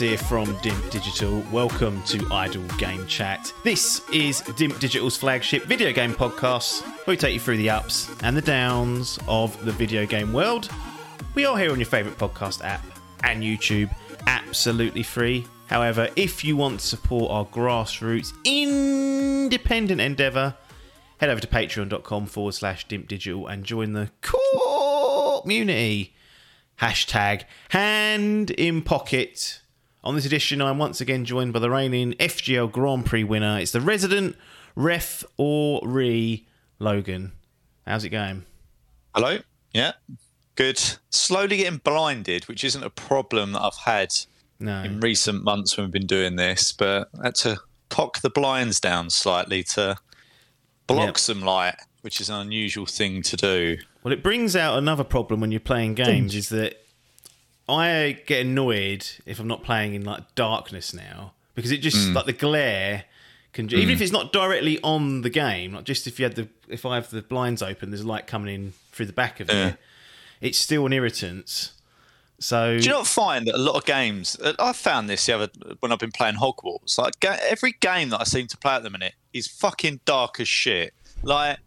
Here from Dimp Digital. Welcome to Idle Game Chat. This is Dimp Digital's flagship video game podcast where we take you through the ups and the downs of the video game world. We are here on your favourite podcast app and YouTube, absolutely free. However, if you want to support our grassroots independent endeavour, head over to patreon.com forward slash dimp digital and join the community. Hashtag hand in pocket. On this edition, I'm once again joined by the reigning FGL Grand Prix winner. It's the resident ref or re Logan. How's it going? Hello. Yeah. Good. Slowly getting blinded, which isn't a problem that I've had No. in recent months when we've been doing this, but I had to cock the blinds down slightly to block Yep. some light, which is an unusual thing to do. Well, it brings out another problem when you're playing games is that I get annoyed if I'm not playing in like darkness now because it just like the glare can even if it's not directly on the game, like just if you had the if I have the blinds open, there's light coming in through the back of Yeah. it. It's still an irritant. So Do you not find that a lot of games? uh, I found this the other when I've been playing Hogwarts. Like every game that I seem to play at the minute is fucking dark as shit. Like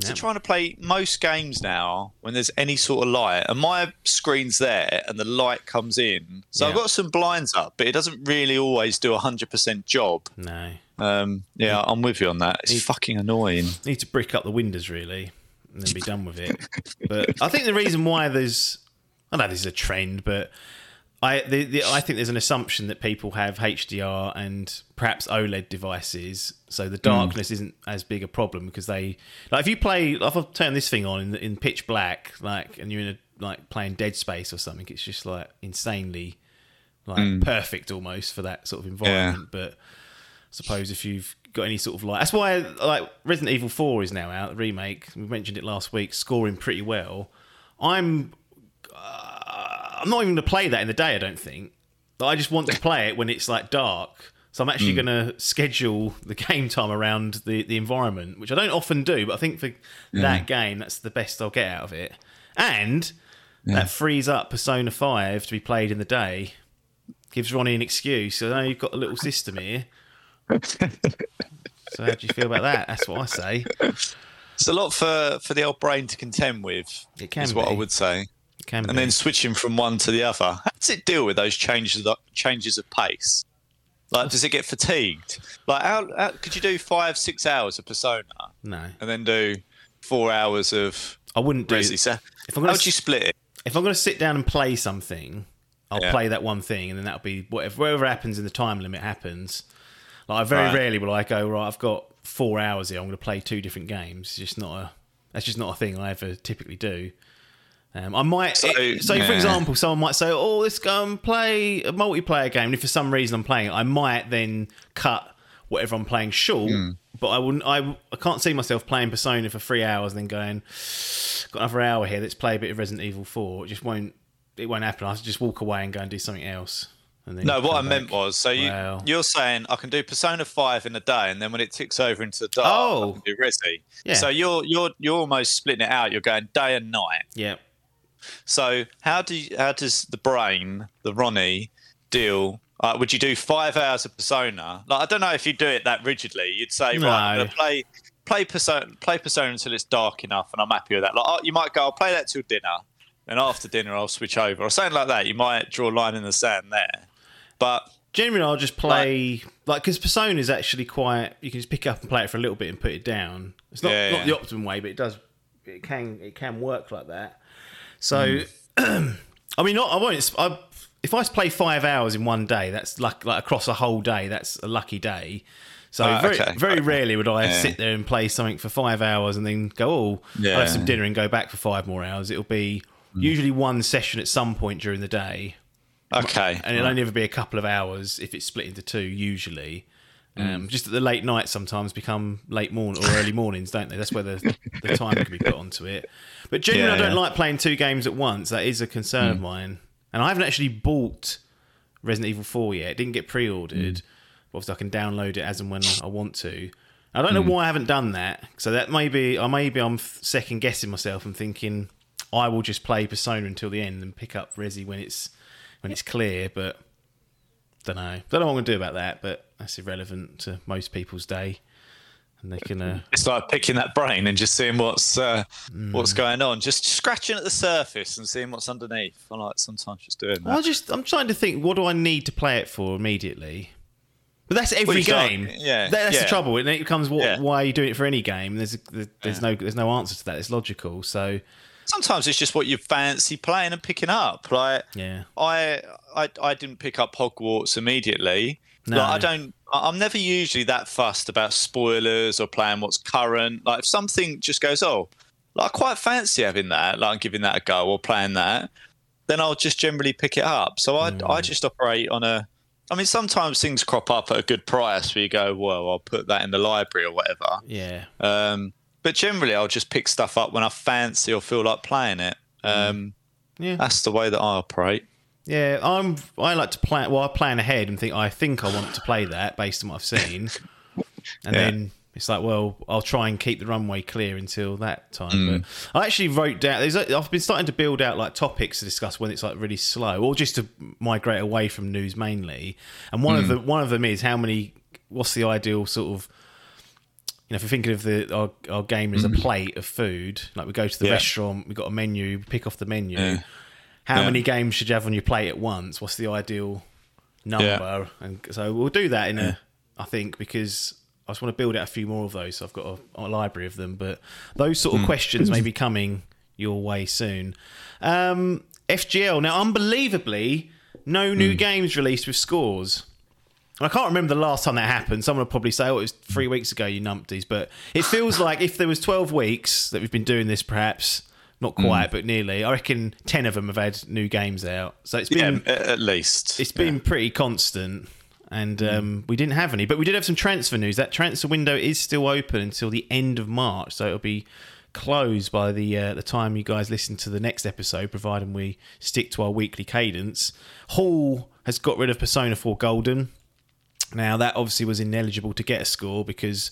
so Yeah. trying to play most games now when there's any sort of light and my screen's there and the light comes in. So I've got some blinds up, but it doesn't really always do a hundred percent job. no, Um, yeah, I'm with you on that. It's It- fucking annoying. need to brick up the windows really and then be done with it. But I think the reason why there's I know this is a trend, but I the, the, I think there's an assumption that people have HDR and perhaps OLED devices, so the darkness isn't as big a problem because they like if you play if I turn this thing on in, in pitch black, like and you're in a like playing Dead Space or something, it's just like insanely like perfect almost for that sort of environment. But I suppose if you've got any sort of light, that's why like Resident Evil Four is now out, the remake. We mentioned it last week, scoring pretty well. I'm uh, I'm not even going to play that in the day. I don't think. But I just want to play it when it's like dark. So I'm actually hmm. going to schedule the game time around the, the environment, which I don't often do. But I think for that game, that's the best I'll get out of it. And that frees up Persona Five to be played in the day. Gives Ronnie an excuse. So know you've got a little system here. so how do you feel about that? That's what I say. It's a lot for for the old brain to contend with. It can is what. I would say. Can And be. then switching from one to the other. How does it deal with those changes of, changes of pace? Like, does it get fatigued? Like, how, how could you do five, six hours of Persona no, and then do four hours of I wouldn't do. Resi? So, If I'm how gonna would you split it? if I'm going to sit down and play something, I'll Yeah. play that one thing, and then that'll be whatever whatever happens in the time limit happens. Like I very Right. rarely will I go right. I've got four hours here. I'm going to play two different games. It's just not a. That's just not a thing I ever typically do. Um, I might. So, it- so for example, someone might say, "Oh, let's go and play a multiplayer game." And if for some reason I'm playing it, I might then cut whatever I'm playing short. Hmm. But I wouldn't. I, I can't see myself playing Persona for three hours and then going, "Got another hour here. Let's play a bit of Resident Evil 4. It just won't. It won't happen. I'll just walk away and go and do something else. And then No, what I meant was, so you, Wow. you're saying I can do Persona Five in a day, and then when it ticks over into the dark, Oh. I can do Resi. Yeah. So you're you're you're almost splitting it out. You're going day and night. yeah. So how do you, how does the brain, the Ronnie, deal? Uh, would you do five hours of Persona? Like I don't know if you do it that rigidly. You'd say, right, I'm to play play Persona, play Persona until it's dark enough, and I'm happy with that. Like oh, you might go, I'll play that till dinner, and after dinner I'll switch over, or something like that. You might draw a line in the sand there, but Generally, I'll just play like because Persona is actually quite. You can just pick up and play it for a little bit and put it down. It's not Yeah, not yeah. the optimum way, but it does. It can it can work like that. So, I mean, not I won't. I, if I play five hours in one day, that's like like across a whole day. That's a lucky day. So Ah, very okay. very rarely would I Yeah. sit there and play something for five hours and then go, oh, I'll Yeah. have some dinner and go back for five more hours. It'll be usually one session at some point during the day Okay. and it'll only ever be a couple of hours if it's split into two usually Um, Just that the late nights sometimes become late morning or early mornings, don't they? That's where the, the time can be put onto it. But generally, Yeah, I don't yeah. like playing two games at once. That is a concern hmm. of mine. And I haven't actually bought Resident Evil 4 yet. It didn't get pre ordered. Hmm. But obviously, I can download it as and when I want to. I don't know hmm. why I haven't done that. So that maybe, or maybe I'm second guessing myself and thinking I will just play Persona until the end and pick up Resi when it's when it's clear. But don't know. Don't know what I'm going to do about that. But that's irrelevant to most people's day, and they can. Uh, It's like picking that brain and just seeing what's uh, Mm. what's going on, just scratching at the surface and seeing what's underneath. I like sometimes just doing that. I just I'm trying to think. What do I need to play it for immediately? But that's every can't- game. yeah, That- that's the trouble. And it becomes what, Yeah. why are you doing it for any game? There's there's no there's no answer to that. It's logical. So Sometimes it's just what you fancy playing and picking up. Like yeah, I, I, I didn't pick up Hogwarts immediately. No. Like, I don't. I'm never usually that fussed about spoilers or playing what's current. Like if something just goes, oh, like I quite fancy having that, like I'm giving that a go or playing that, then I'll just generally pick it up. So I, Mm. I just operate on a. I mean, sometimes things crop up at a good price where you go, well, I'll put that in the library or whatever. yeah. Um, but generally, I'll just pick stuff up when I fancy or feel like playing it. Um, Yeah. That's the way that I operate. Yeah, I'm. I like to plan. Well, I plan ahead and think I think I want to play that based on what I've seen, and Yeah. then it's like, well, I'll try and keep the runway clear until that time. Mm. But I actually wrote down. There's, a- I've been starting to build out like topics to discuss when it's like really slow, or just to migrate away from news mainly. And one of mm. the one of them is how many. What's the ideal sort of you know, if you're thinking of the our, our game as a mm-hmm. plate of food, like we go to the Yeah. restaurant, we've got a menu, we pick off the menu. Yeah. How Yeah. many games should you have on your plate at once? What's the ideal number? And so we'll do that in a, I think, because I just want to build out a few more of those. So I've got a, a library of them, but those sort of questions may be coming your way soon. Um, FGL now, unbelievably, no new games released with scores. I can't remember the last time that happened. Someone will probably say, "Oh, it was three weeks ago, you numpties." But it feels like if there was twelve weeks that we've been doing this, perhaps not quite, but nearly. I reckon ten of them have had new games out. So it's been at at least. it's been pretty constant, and um, we didn't have any, but we did have some transfer news. That transfer window is still open until the end of March, so it'll be closed by the uh, the time you guys listen to the next episode, providing we stick to our weekly cadence. Hall has got rid of Persona 4 Golden. Now that obviously was ineligible to get a score because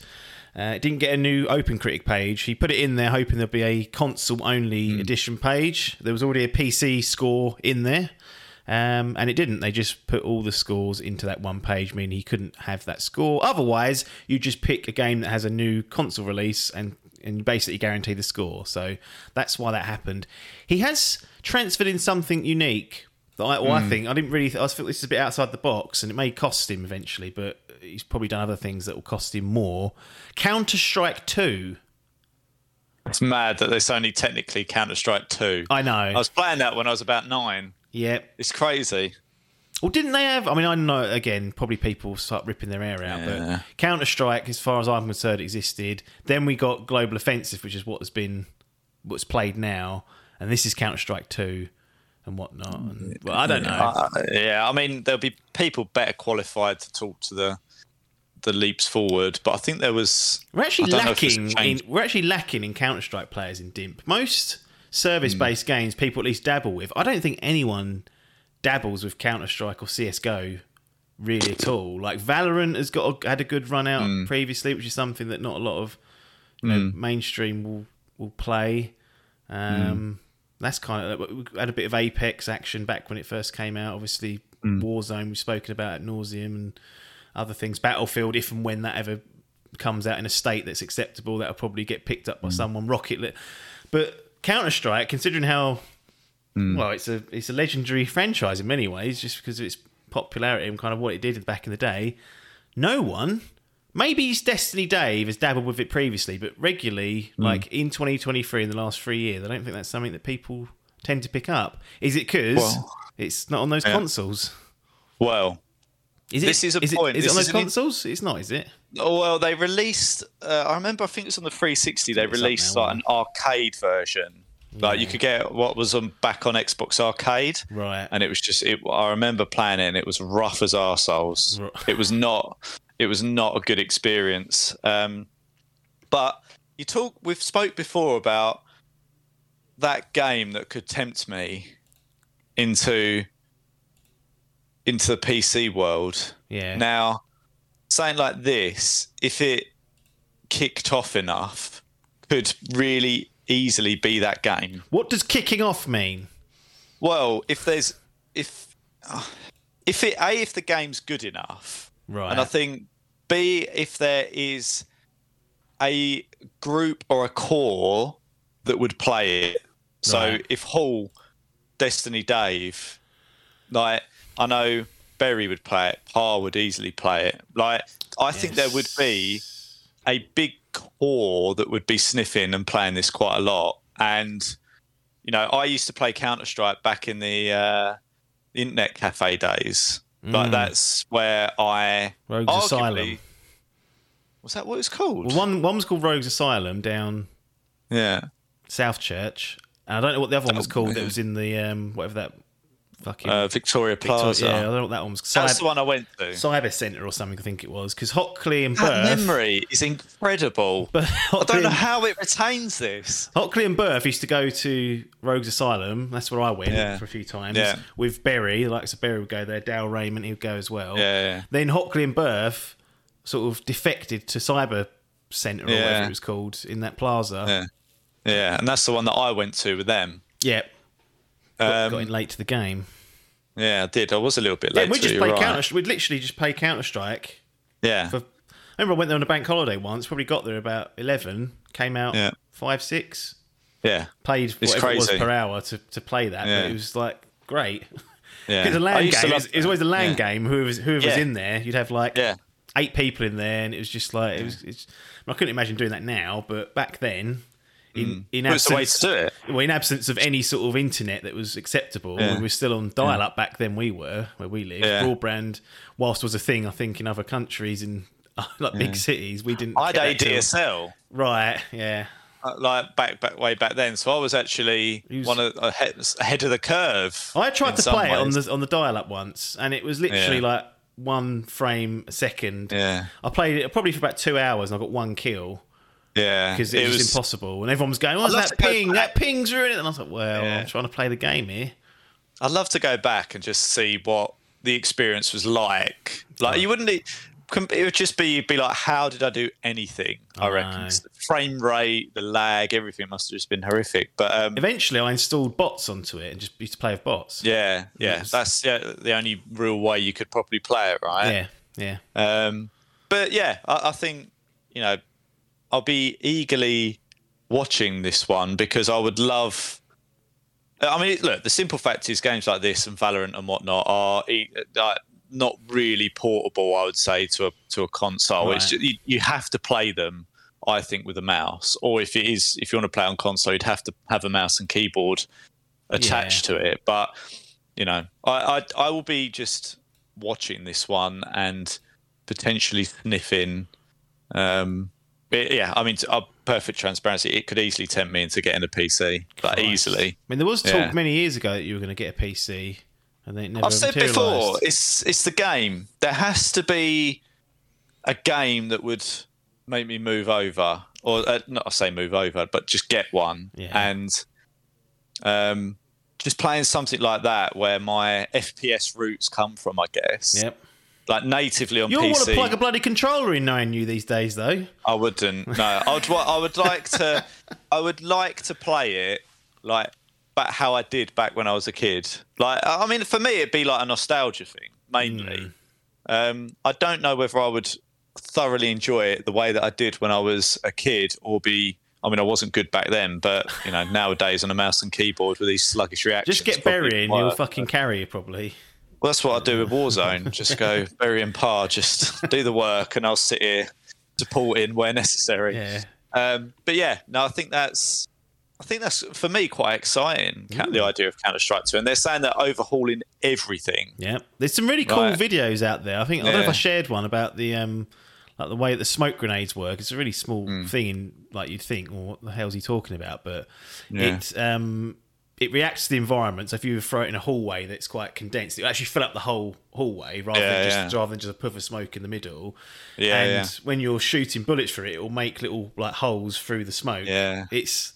uh, it didn't get a new Open Critic page. He put it in there hoping there'd be a console only edition page. There was already a PC score in there. Um, and it didn't. They just put all the scores into that one page, meaning he couldn't have that score. Otherwise, you just pick a game that has a new console release and and basically guarantee the score. So that's why that happened. He has transferred in something unique. That I, well, I think I didn't really. I thought this is a bit outside the box, and it may cost him eventually, but he's probably done other things that will cost him more. Counter Strike Two. It's mad that it's only technically Counter Strike 2. I know. I was playing that when I was about nine. yeah. It's crazy. Well, didn't they have? I mean, I know again, probably people start ripping their hair out, Yeah. but Counter Strike, as far as I'm concerned, existed. Then we got Global Offensive, which is what has been what's played now, and this is Counter Strike Two and whatnot. And, well, I don't know. Uh, yeah, I mean, there'll be people better qualified to talk to the the leaps forward, but I think there was. We're actually I don't know if it's lacking in we're actually lacking in Counter Strike players in DIMP. Most service based games people at least dabble with. I don't think anyone dabbles with Counter Strike or CS:GO really at all. Like Valorant has got a, had a good run out Hmm. previously, which is something that not a lot of you know, mainstream will will play. Um, That's kind of we had a bit of Apex action back when it first came out. Obviously, Warzone we've spoken about at nauseum and other things. Battlefield, if and when that ever comes out in a state that's acceptable, that'll probably get picked up by mm. someone. Rocket League, but Counter Strike, considering how mm. well it's a it's a legendary franchise in many ways, just because of its popularity and kind of what it did back in the day. No one, maybe Destiny Dave has dabbled with it previously, but regularly, mm. like in 2023 in the last three years, I don't think that's something that people tend to pick up. Is it because Well, it's not on those yeah. consoles? Well, Is it? This is a it- point. Is it on those is an consoles? It's not, is it? oh, well, they released. Uh, I remember. I think it was on the 360. They released now, like an arcade version. Like you could get what was on back on Xbox Arcade, Right. and it was just. It, I remember playing it, and it was rough as arseholes. Right. It was not. it was not a good experience. Um, but you talk, we've spoke before about that game that could tempt me into into the PC world. Yeah. Now, something like this, if it kicked off enough, could really easily be that game. What does kicking off mean? Well, if there's if uh, if it a if the game's good enough, Right. and I think b if there is a group or a core that would play it. So Right. if Hall, Destiny, Dave, like I know Berry would play it, Parr would easily play it. Like I think there would be a big core that would be sniffing and playing this quite a lot. And you know, I used to play Counter Strike back in the uh, internet cafe days. Like that's where I Mm. Rogues arguably- Asylum. Was that what it was called? Well, one one was called Rogues Asylum down yeah. Southchurch. And I don't know what the other one was Oh, called. That yeah. was in the um, whatever that fucking Uh, Victoria Victoria- Plaza. yeah, I don't know what that one was. That's the one I went to. Cyber Centre or something. I think it was because Hockley and that Berth. memory is incredible. But I don't know and- how it retains this. Hockley and Berth used to go to Rogues Asylum. That's where I went Yeah. for a few times. Yeah. With Berry, like so Berry would go there. Dale Raymond, he would go as well. Yeah, yeah. Then Hockley and Berth sort of defected to Cyber Centre or whatever it was called in that plaza. Yeah. Yeah, and that's the one that I went to with them. Yeah. Got, got in Um, late to the game. yeah, I did. I was a little bit Yeah, late. we just it, right. Counter. We'd literally just play Counter Strike. Yeah. For, I remember I went there on a bank holiday once. Probably got there about eleven. Came out Yeah. five six. Yeah. Played It's whatever it was per hour to, to play that. Yeah. But it was like great. Yeah. Because a land game, love it's, it's always a land Yeah. game. Whoever's whoever's Yeah. in there, you'd have like Yeah. eight people in there, and it was just like it was. It's, I couldn't imagine doing that now, but back then, in in Well, it's the way absence, to do it. well, in absence of any sort of internet that was acceptable, Yeah. we were still on dial-up back then. We were where we lived. Yeah. Broadband, whilst was a thing, I think in other countries in like big cities, we didn't. I get had that till- ADSL. Right. Yeah. uh, Like back, back way back then, so I was actually was- one of ahead, ahead of the curve. I tried to some play it on ways. the on the dial-up once, and it was literally Yeah. like one frame a second. Yeah. I played it probably for about two hours, and I got one kill. Yeah, because it, was, impossible. And everyone was going, "Oh, that ping! That ping's ruining it." And I was like, "Well, Yeah. I'm trying to play the game here." I'd love to go back and just see what the experience was like. Like you wouldn't. need- It would just be be like, how did I do anything? I I reckon. The frame rate, the lag, everything must have just been horrific. But um, Eventually, I installed bots onto it and just used to play with bots. yeah, yeah, Yes. that's yeah, the only real way you could properly play it, right? yeah, yeah. Um, but yeah, I, I think you know I'll be eagerly watching this one because I would love. I mean, look, the simple fact is games like this and Valorant and whatnot are not really portable. I would say to a to a console. It's Right. ju- you, you have to play them. I think with a mouse, or if it is, if you want to play on console, you'd have to have a mouse and keyboard attached to it. But you know, I, I I will be just watching this one and potentially sniffing. Um, but yeah, I mean, uh, perfect transparency. It could easily tempt me into getting a PC, like easily. I mean, there was talk Yeah. many years ago that you were going to get a PC, and then it never I've said before, it's it's the game. There has to be a game that would make me move over, or uh, not I say move over, but just get one, Yeah. and um, just playing something like that where my FPS roots come from, I guess. Yep. Like natively on PC. You want to plug a bloody controller in, knowing you these days, though. I wouldn't. No, I would. I would like to. I would like to play it like back how I did back when I was a kid. Like, I mean, for me, it'd be like a nostalgia thing mainly. Um, I don't know whether I would thoroughly enjoy it the way that I did when I was a kid, or be. I mean, I wasn't good back then, but you know, nowadays on a mouse and keyboard with these sluggish reactions, Just get buried in, he'll fucking carry you probably. Well, that's what I do with Warzone. Just go Berry and Par, just do the work, and I'll sit here supporting where necessary. Yeah. Um, but yeah, no, I think that's I think that's for me quite exciting. ca- The idea of Counter Strike Two, and they're saying they're overhauling everything. Yeah, there's some really cool Right. videos out there. I think I don't know if I shared one about the um, like the way the smoke grenades work. It's a really small Hmm. thing, like you'd think, well, what the hell's he talking about? But Yeah. it um, it reacts to the environment. So if you throw it in a hallway that's quite condensed, it actually fill up the whole hallway rather Yeah, than just yeah. rather than just a puff of smoke in the middle. Yeah, and yeah. when you're shooting bullets for it, it will make little like holes through the smoke. Yeah. It's.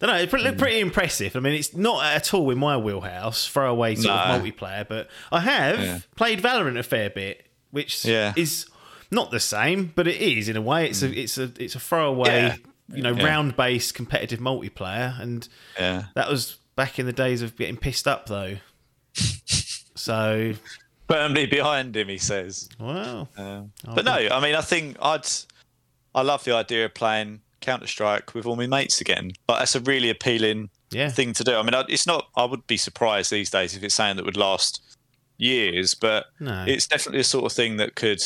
I don't know. It pretty, looked pretty impressive. I mean, it's not at all in my wheelhouse, throwaway sort of multiplayer, but I have played Valorant a fair bit, which Yeah. is not the same, but it is in a way. It's a hmm. it's a it's a throwaway, you know, Yeah. round based competitive multiplayer, and Yeah. that was back in the days of getting pissed up though. so Firmly behind him, he says. well, Um, but no, I mean, I think I'd. I love the idea of playing Counter Strike with all my mates again. But that's a really appealing Yeah. thing to do. I mean, it's not. I would be surprised these days if it's something that would last years, but No. it's definitely a sort of thing that could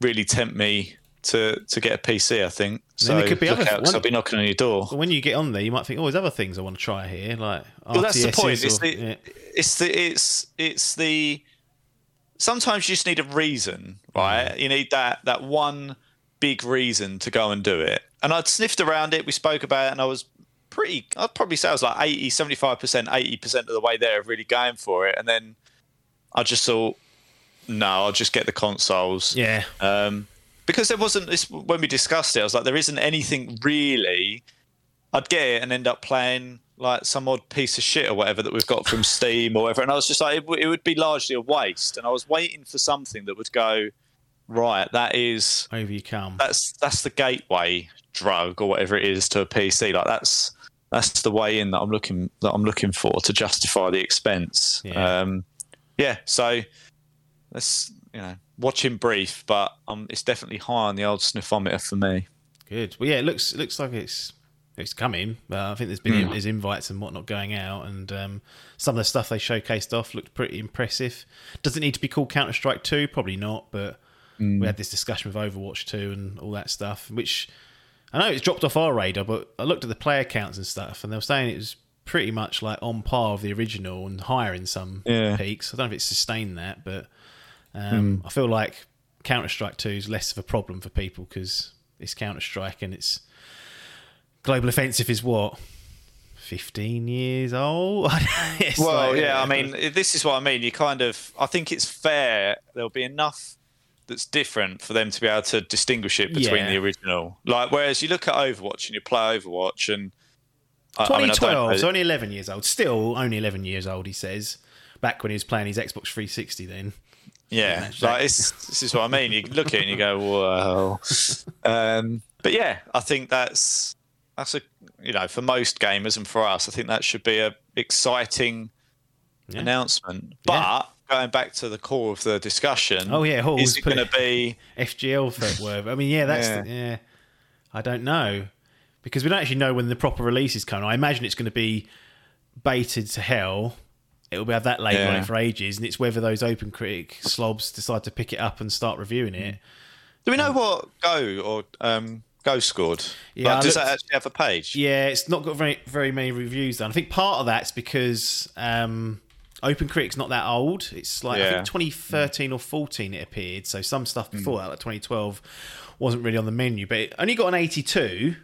really tempt me to to get a PC. I think. So there could be look other- out, I'll be knocking on your door. When you get on there, you might think, "Oh, there's other things I want to try here." Like, Well, that's the point. It's the, yeah. it's the it's it's the sometimes you just need a reason, right? Mm. You need that that one big reason to go and do it. And I'd sniffed around it, we spoke about it, and I was pretty I'd probably say I was like 80, 75%, 80% of the way there of really going for it. And then I just thought, no, I'll just get the consoles. yeah, Um, because there wasn't this when we discussed it, I was like, there isn't anything really. I'd get it and end up playing like some odd piece of shit or whatever that we've got from Steam or whatever, and I was just like, it, w- it would be largely a waste. And I was waiting for something that would go, right, that is over you come. that's that's the gateway drug or whatever it is to a PC. Like that's that's the way in that I'm looking that I'm looking for to justify the expense. Yeah. Um, yeah. So let's you know watch him brief, but um, it's definitely high on the old sniffometer for me. Good. Well, yeah, it looks it looks like it's it's coming. Uh, I think there's been there's invites and whatnot going out, and um, some of the stuff they showcased off looked pretty impressive. Does it need to be called Counter Strike Two? Probably not, but we had this discussion with Overwatch Two and all that stuff, which I know it's dropped off our radar, but I looked at the player counts and stuff, and they were saying it was pretty much like on par with the original and higher in some Yeah. peaks. I don't know if it's sustained that, but um, I feel like Counter Strike Two is less of a problem for people because it's Counter Strike and it's Global Offensive is what fifteen years old. Well, like- yeah, I mean, this is what I mean. You kind of, I think it's fair. There'll be enough that's different for them to be able to distinguish it between Yeah. the original. Like, whereas you look at Overwatch and you play Overwatch, and I- I mean, I 2012, so only 11 years old. Still only 11 years old, he says. Back when he was playing his Xbox 360 then. Yeah, like it's, this is what I mean. You look at it and you go, "Whoa!" Um, but yeah, I think that's that's a you know for most gamers and for us, I think that should be a exciting Yeah. announcement. But Yeah. going back to the core of the discussion, Oh, yeah, Hall's is it going to be? FGL for word. I mean, yeah, that's Yeah. The, yeah. I don't know because we don't actually know when the proper release is coming. I imagine it's going to be baited to hell. It'll be have that label on it for ages, and it's whether those open critic slobs decide to pick it up and start reviewing it. Do we know what Go or um, Go scored? Yeah, Like, does that actually have a page? Yeah, it's not got very very many reviews done. I think part of that's because um, Open Critic's not that old. It's like I think 2013 or 14 it appeared. So some stuff before that, like 2012, wasn't really on the menu. But it only got an 82.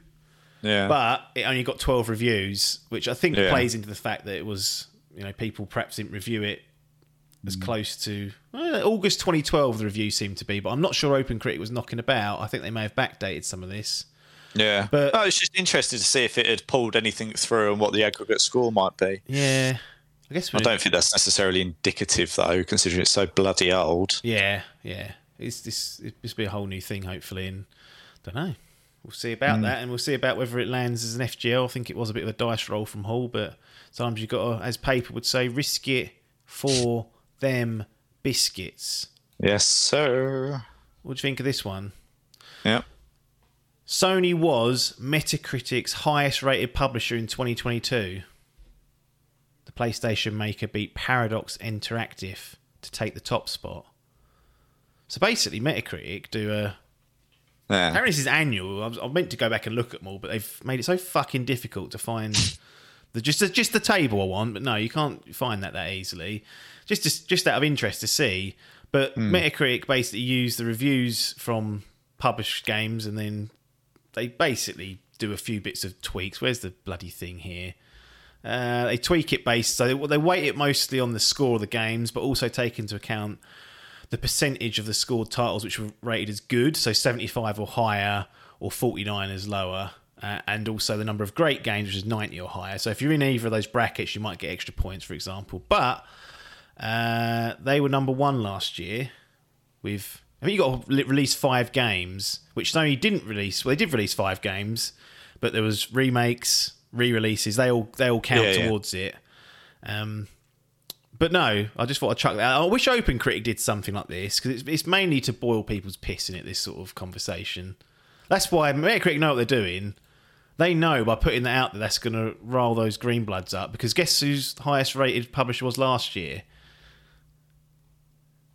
Yeah, but it only got 12 reviews, which I think Yeah. plays into the fact that it was, you know, people perhaps didn't review it as mm. close to well, August 2012. The review seemed to be, but I'm not sure Open Critic was knocking about. I think they may have backdated some of this. yeah. but- But oh, it's just interesting to see if it had pulled anything through and what the aggregate score might be. Yeah, I guess I don't think that's necessarily indicative, though, considering it's so bloody old. Yeah, yeah. It's this. It must be a whole new thing, hopefully, and don't know. We'll see about mm. that, and we'll see about whether it lands as an FGL. I think it was a bit of a dice roll from Hall, but sometimes you've got to, as paper would say, risk it for them biscuits. Yes, sir. What do you think of this one? Yeah. Sony was Metacritic's highest rated publisher in 2022. The PlayStation maker beat Paradox Interactive to take the top spot. So basically, Metacritic do a. Yeah. Apparently, this is annual. I, was, I meant to go back and look at all, but they've made it so fucking difficult to find the just just the table I want. But no, you can't find that that easily. Just just, just out of interest to see. But Metacritic basically use the reviews from published games, and then they basically do a few bits of tweaks. Where's the bloody thing here? Uh, they tweak it based, so they, they weight it mostly on the score of the games, but also take into account the percentage of the scored titles which were rated as good, so 75 or higher, or 49 as lower, uh, and also the number of great games, which is 90 or higher. So if you're in either of those brackets, you might get extra points, for example. But uh, they were number one last year with. I mean, you got to release five games, which Sony didn't release. Well, they did release five games, but there was remakes, re-releases. They all they all count Yeah, yeah. towards it. Um, but no, I just thought I'd chuck that. out. I wish Open Critic did something like this because it's, it's mainly to boil people's piss in it. This sort of conversation. That's why Metacritic know what they're doing. They know by putting that out that that's going to roll those green bloods up. Because guess whose highest rated publisher was last year?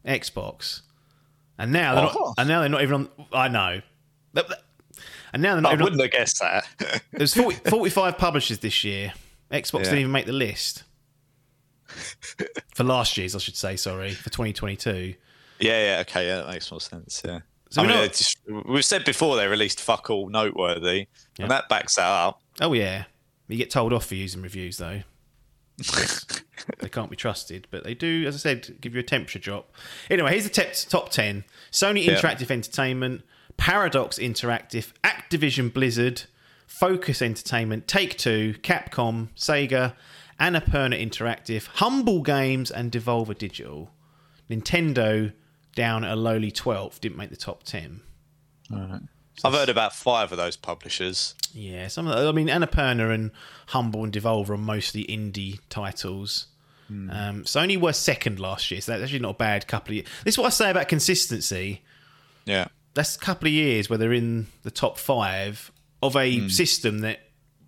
Xbox. And now they're Oh. not. And now they're not even on. I know. And now they're not I wouldn't have guessed that. there's 40, 45 publishers this year. Xbox Yeah. didn't even make the list. for last year's, I should say, sorry, for 2022. yeah, yeah, okay, yeah, that makes more sense. Yeah. So I mean, not- just, we've said before they released fuck all noteworthy, Yeah. and that backs that up. Oh, yeah. You get told off for using reviews, though. they can't be trusted, but they do, as I said, give you a temperature drop. Anyway, here's the te- top 10 Sony Yeah. Interactive Entertainment, Paradox Interactive, Activision Blizzard, Focus Entertainment, Take Two, Capcom, Sega, Annapurna Interactive, Humble Games, and Devolver Digital. Nintendo down at a lowly 12th, didn't make the top 10. I've heard about five of those publishers. Yeah, some of the, I mean, Annapurna and Humble and Devolver are mostly indie titles. Um, Sony were second last year, so that's actually not a bad couple of years. This is what I say about consistency. Yeah. That's a couple of years where they're in the top five of a system that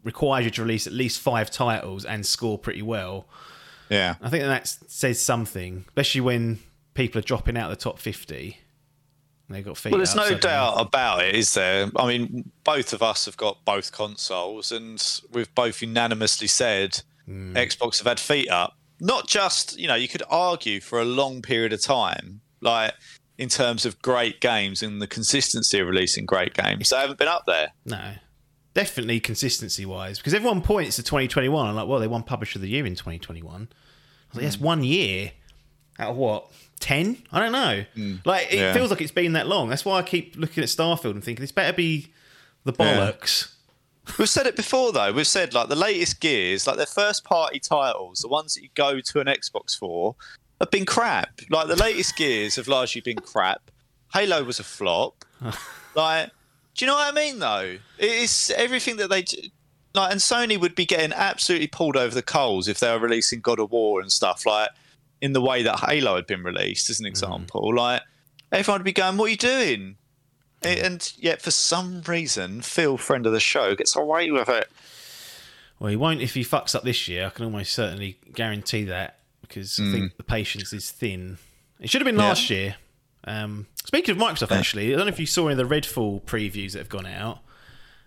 requires you to release at least five titles and score pretty well. Yeah. I think that says something, especially when people are dropping out of the top 50. They've got feet up. Well, there's no doubt about it, is there? I mean, both of us have got both consoles, and we've both unanimously said Hmm. Xbox have had feet up. Not just, you know, you could argue for a long period of time, like in terms of great games and the consistency of releasing great games. They haven't been up there. No. Definitely consistency wise. Because everyone points to 2021 I'm like, well, they won Publisher of the Year in 2021. I was like, yes, hmm. one year out of what? 10? I don't know. Hmm. Like, it Yeah. feels like it's been that long. That's why I keep looking at Starfield and thinking this better be the bollocks. We've said it before, though. We've said like the latest Gears, like their first party titles, the ones that you go to an Xbox for, have been crap. Like the latest Gears have largely been crap. Halo was a flop. like, do you know what I mean? Though it's everything that they like, and Sony would be getting absolutely pulled over the coals if they were releasing God of War and stuff like in the way that Halo had been released, as an mm. example. Like everyone would be going, "What are you doing?" And yet, for some reason, Phil, friend of the show, gets away with it. Well, he won't if he fucks up this year. I can almost certainly guarantee that because I think mm. the patience is thin. It should have been Yeah. last year. Um, speaking of Microsoft, actually, I don't know if you saw any of the Redfall previews that have gone out.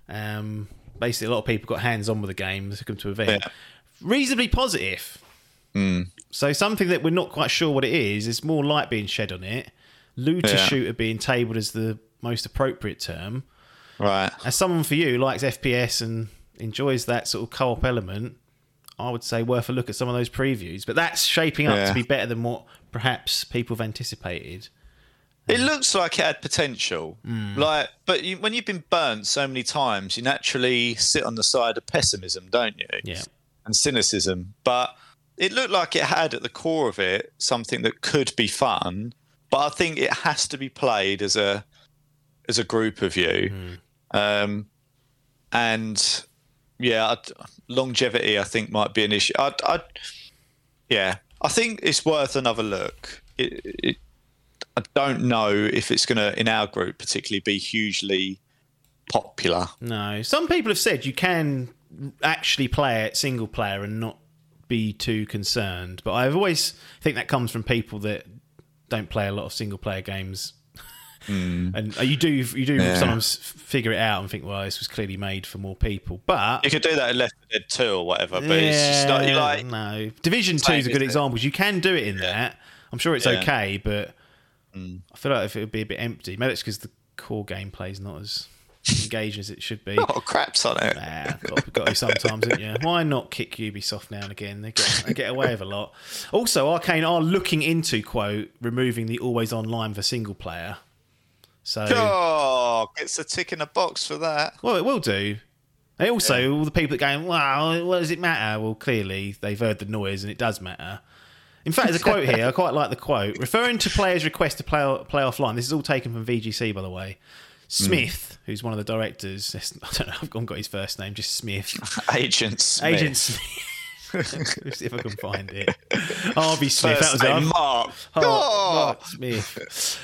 Um, basically, a lot of people got hands on with the game, took them to event. Yeah. Reasonably positive. So something that we're not quite sure what it is. There's more light being shed on it. Looter Yeah. shooter being tabled as the most appropriate term Right. as someone for you likes FPS and enjoys that sort of co-op element, I would say worth a look at some of those previews. But that's shaping up Yeah. to be better than what perhaps people have anticipated. It looks like it had potential. Hmm. Like, but you, when you've been burnt so many times, you naturally sit on the side of pessimism, don't you? Yeah. And cynicism. But it looked like it had at the core of it something that could be fun. But I think it has to be played as a as a group of you. Hmm. Um, and yeah, I'd, longevity I think might be an issue. I'd, I'd, yeah, I think it's worth another look. It, it, I don't know if it's going to, in our group particularly, be hugely popular. No, some people have said you can actually play it single player and not be too concerned. But I've always think that comes from people that don't play a lot of single player games. and uh, you do you do. Yeah. sometimes figure it out and think, well, this was clearly made for more people. But You could do that in Left 4 Dead 2 or whatever, but it's just not, like, no. Division Two is a good example. You can do it in that. I'm sure it's Yeah. Mm. okay, but I feel like if it would be a bit empty, maybe it's because the core gameplay is not as engaging as it should be. Oh, craps on it. Ah, got, got to sometimes, haven't you? Why not kick Ubisoft now and again? They get, they get away with a lot. Also, Arkane are looking into quote removing the always online for single player. So, Oh, gets a tick in a box for that. well, it will do. And also, all the people that going, "Wow, what does it matter?" Well, clearly they've heard the noise, and it does matter. In fact, there's a quote here. I quite like the quote. Referring to players' request to play, play offline, this is all taken from VGC, by the way. Hmm. Smith, who's one of the directors, I don't know, I've gone- got his first name, just Smith. Agent Smith. Agent Smith. Let's see if I can find it. Harvey Smith. First that was name, it. Mark. Oh, Oh. Mark Smith.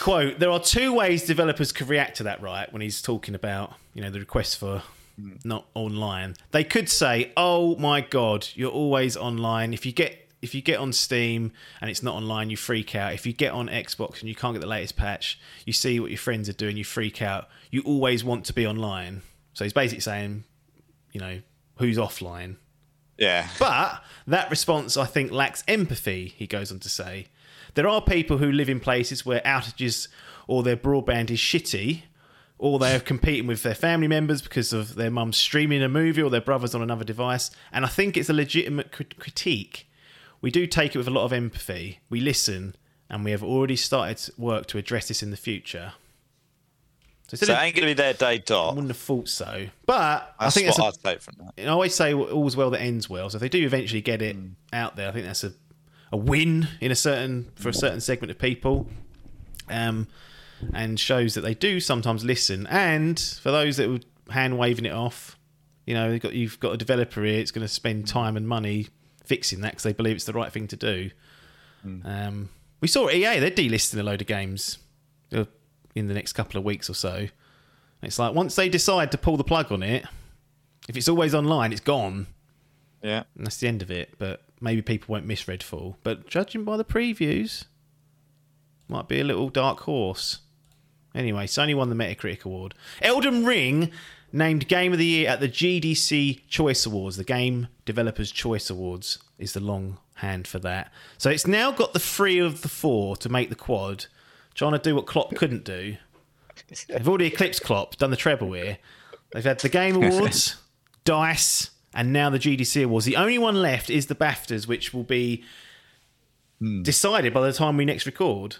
Quote: There are two ways developers could react to that. Right when he's talking about you know the request for hmm. not online, they could say, "Oh my god, you're always online. If you get if you get on Steam and it's not online, you freak out. If you get on Xbox and you can't get the latest patch, you see what your friends are doing, you freak out. You always want to be online." So he's basically saying, you know, who's offline. Yeah. But that response, I think, lacks empathy, he goes on to say. There are people who live in places where outages or their broadband is shitty, or they are competing with their family members because of their mum streaming a movie or their brother's on another device. And I think it's a legitimate crit- critique. We do take it with a lot of empathy. We listen, and we have already started work to address this in the future. So, So it ain't going to be their day I wouldn't have thought so. But I That's think what a I'd take from that. and I always say all's well that ends well. So if they do eventually get it out there, I think that's a, a win in a certain for a certain segment of people, um, and shows that they do sometimes listen. And for those that were hand waving it off, you know, you've got, you've got a developer here. It's going to spend time and money fixing that because they believe it's the right thing to do. Um, we saw EA; they're delisting a load of games uh, in the next couple of weeks or so. It's like once they decide to pull the plug on it, if it's always online, it's gone. Yeah. And that's the end of it. But maybe people won't miss Redfall. But judging by the previews, might be a little dark horse. Anyway, Sony won the Metacritic award. Elden Ring named Game of the Year at the GDC Choice Awards. The Game Developers Choice Awards is the long hand for that. So it's now got the three of the four to make the quad, trying to do what Klopp couldn't do. They've already eclipsed Klopp, done the treble here. They've had the Game Awards, Dice, and now the GDC Awards. The only one left is the BAFTAs, which will be hmm. decided by the time we next record.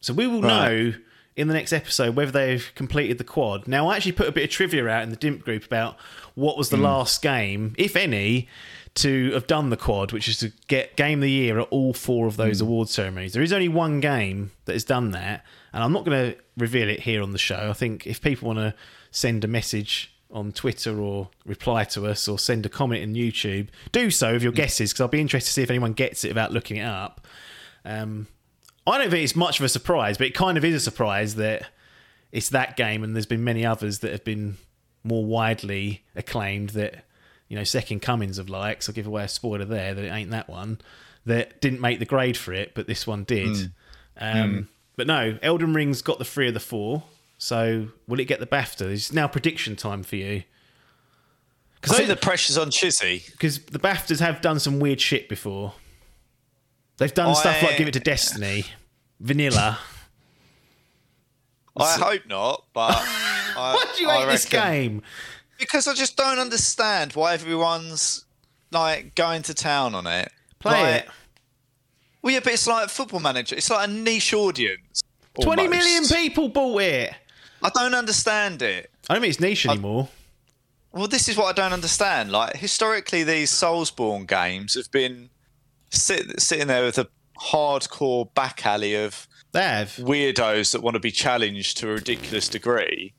So we will know in the next episode whether they've completed the quad. Now, I actually put a bit of trivia out in the DIMP group about what was the hmm. last game, if any, to have done the quad, which is to get Game of the Year at all four of those hmm. award ceremonies. There is only one game that has done that, and I'm not going to reveal it here on the show. I think if people want to send a message on Twitter or reply to us or send a comment in YouTube, do so with your hmm. guesses because I'll be interested to see if anyone gets it without looking it up. Um, I don't think it's much of a surprise, but it kind of is a surprise that it's that game, and there's been many others that have been more widely acclaimed that you know second comings of likes. I'll give away a spoiler there that it ain't that one that didn't make the grade for it, but this one did. Um, But no, Elden Ring's got the three of the four. So will it get the BAFTA? It's now prediction time for you. Because I think the pressure's on Chizzy. because the BAFTAs have done some weird shit before. They've done stuff like give it to Destiny, Vanilla. I hope not, but I, Why do you I hate this game? Because I just don't understand why everyone's like going to town on it. Play Like, it. Well, yeah, but it's like Football Manager. It's like a niche audience. Twenty almost. million people bought it. I don't understand it. I don't think it's niche anymore. Well, this is what I don't understand. Like historically, these Soulsborne games have been sit, sitting there with a hardcore back alley of have. weirdos that want to be challenged to a ridiculous degree,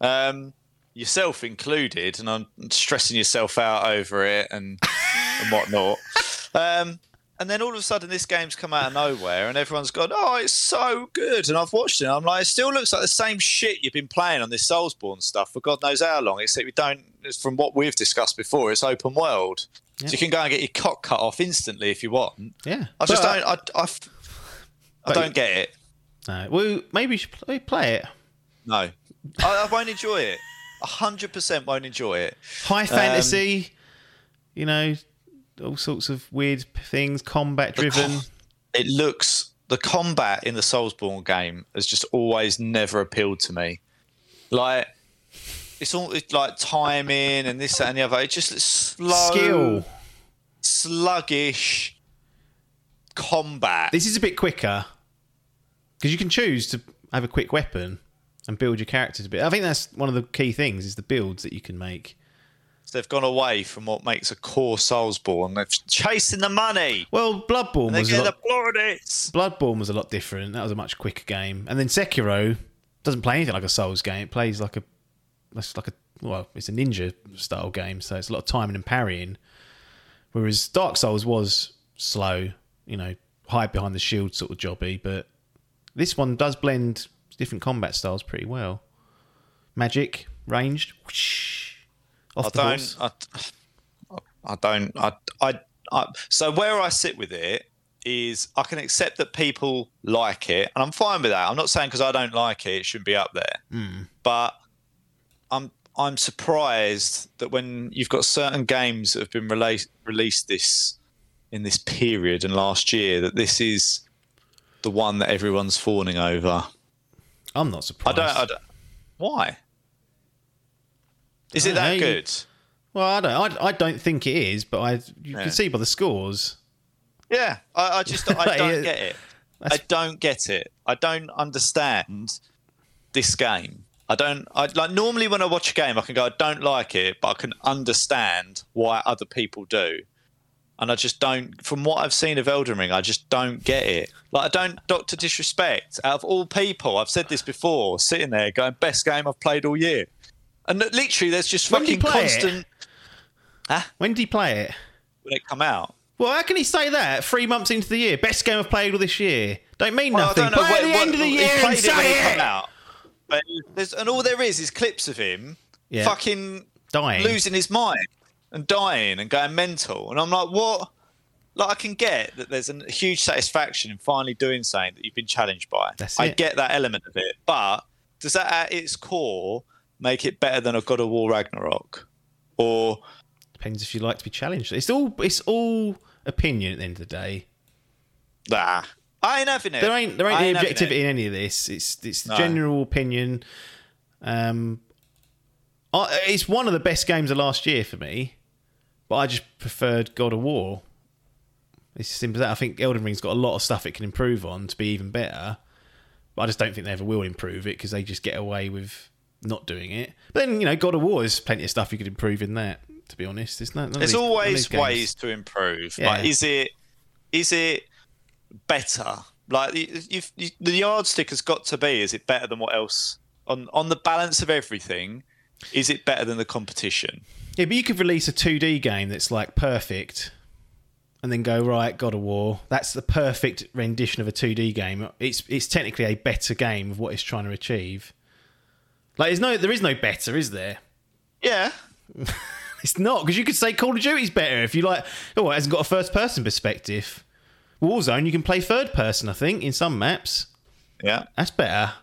um, yourself included, and I'm stressing yourself out over it and, and whatnot. Um, and then all of a sudden, this game's come out of nowhere, and everyone's gone, "Oh, it's so good!" And I've watched it. And I'm like, it still looks like the same shit you've been playing on this Soulsborne stuff for God knows how long. Except we don't, from what we've discussed before, it's open world, so you can go and get your cock cut off instantly if you want. Yeah. I just But- don't. I But- don't get it. No. Well, maybe you should play, play it. No, I, I won't enjoy it. A hundred percent won't enjoy it. High um, fantasy. you know, all sorts of weird things, combat driven. It looks the combat in the Soulsborne game has just always never appealed to me. Like it's all it's like timing and this that, and the other. It just looks slow, Skill. sluggish combat. This is a bit quicker because you can choose to have a quick weapon and build your characters a bit. I think that's one of the key things is the builds that you can make. So they've gone away from what makes a core Soulsborne. They're chasing the money. Well, Bloodborne And was a get lot. Bloodborne was a lot different. That was a much quicker game. And then Sekiro doesn't play anything like a Souls game. It plays like a it's like a well, it's a ninja style game, so it's a lot of timing and parrying. Whereas Dark Souls was slow, you know, hide behind the shield sort of jobby, but this one does blend different combat styles pretty well. Magic, ranged, whoosh, off I the don't. horse. I, I don't. I, I. I. So where I sit with it is, I can accept that people like it, and I'm fine with that. I'm not saying because I don't like it, it shouldn't be up there. Hmm. But I'm. I'm surprised that when you've got certain games that have been rela- released this in this period and last year, that this is the one that everyone's fawning over. I'm not I surprised. don't. I don't why? Is it I that know. good? Well, I don't. I, I don't think it is, but I you Yeah. can see by the scores. Yeah, I, I just I don't get it. I don't get it. I don't understand this game. I don't. I like normally when I watch a game, I can go, I don't like it, but I can understand why other people do. And I just don't. From what I've seen of Elden Ring, I just don't get it. Like I don't. Doctor Disrespect. Out of all people, I've said this before. Sitting there going, best game I've played all year. And literally, there's just When fucking play it? constant. When did he play it? When it come out. Well, how can he say that three months into the year? Best game I've played all this year. Don't mean Well, nothing. I don't know Play at when- the end of the year and played it when say it it. out. But there's, and all there is is clips of him Yeah. fucking Dying. losing his mind and dying and going mental. And I'm like, what? Like, I can get that there's a huge satisfaction in finally doing something that you've been challenged by. That's I it. get that element of it. But does that at its core make it better than a God of War Ragnarok? Or Depends if you like to be challenged. It's all it's all opinion at the end of the day. nah? I ain't having it. There ain't there ain't I any objectivity it. in any of this. It's it's No. general opinion. Um, I, it's one of the best games of last year for me, but I just preferred God of War. It's as simple as that. I think Elden Ring's got a lot of stuff it can improve on to be even better, but I just don't think they ever will improve it because they just get away with not doing it. But then you know, God of War has plenty of stuff you could improve in that. To be honest, there's no. none of There's always ways to improve. Yeah. Like, is it is it better? Like you, you, the yardstick has got to be: is it better than what else on on the balance of everything? Is it better than the competition? Yeah, but you could release a 2D game that's like perfect and then go, right, God of War, that's the perfect rendition of a 2D game. It's it's technically a better game of what it's trying to achieve. Like there's no there is no better, is there? Yeah, It's not because you could say Call of Duty's better if you like. Oh, it hasn't got a first person perspective. Warzone, you can play third person. I think in some maps, yeah, that's better.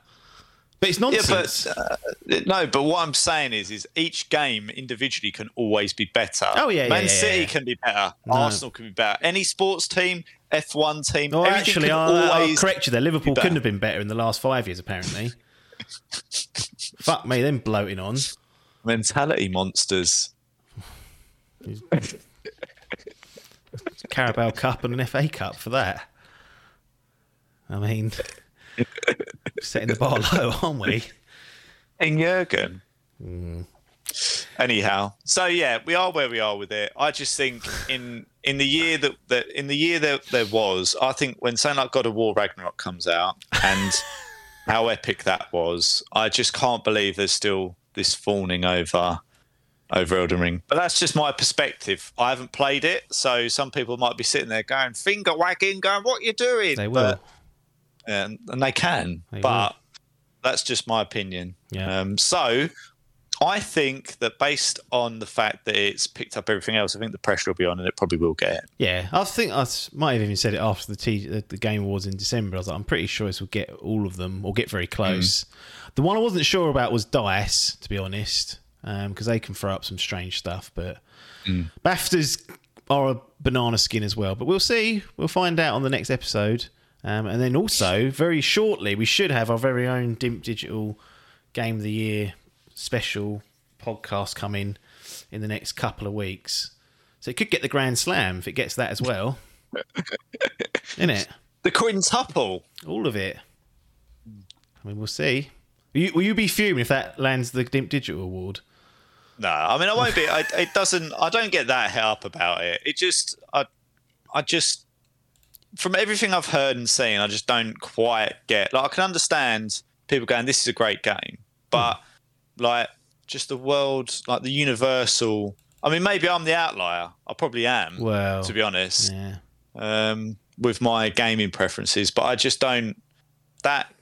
But it's yeah. nonsense. But uh, no, but what I'm saying is, is each game individually can always be better. Oh, yeah, yeah, Man yeah, City yeah. can be better. No. Arsenal can be better. Any sports team, F1 team, oh, actually, I'll, I'll correct you there. Liverpool better. couldn't have been better in the last five years, apparently. Fuck me, them bloating on. mentality monsters. Carabao Cup and an FA Cup for that. I mean, setting the bar low, aren't we? And Jurgen. Hmm. Anyhow, so yeah, we are where we are with it. I just think in in the year that, that in the year that there was, I think when something like God of War Ragnarok comes out and how epic that was, I just can't believe there's still this fawning over over Elden Ring. But that's just my perspective. I haven't played it, so some people might be sitting there going finger wagging, going, "What you doing?" They will. But- and, and they can, They but that's just my opinion. Yeah. Um, so I think that based on the fact that it's picked up everything else, I think the pressure will be on, and it probably will get it. Yeah, I think I might have even said it after the, T, the the Game Awards in December. I was like, I'm pretty sure this will get all of them or get very close. The one I wasn't sure about was Dice, to be honest, because they can throw up some strange stuff. But BAFTAs are a banana skin as well. But we'll see. We'll find out on the next episode. Um, and then also, very shortly, we should have our very own DIMP Digital Game of the Year special podcast coming in the next couple of weeks. So it could get the Grand Slam if it gets that as well. Isn't it? The quintuple. All of it. I mean, we'll see. Will you, will you be fuming if that lands the Dimp Digital Award? No, I mean I won't be. I, it doesn't. I don't get that up about it. It just. I. I just. From everything I've heard and seen, I just don't quite get. Like I can understand people going, "This is a great game," but like just the world, like the universal. I mean, maybe I'm the outlier. I probably am. Well, to be honest, yeah. Um, with my gaming preferences, but I just don't. That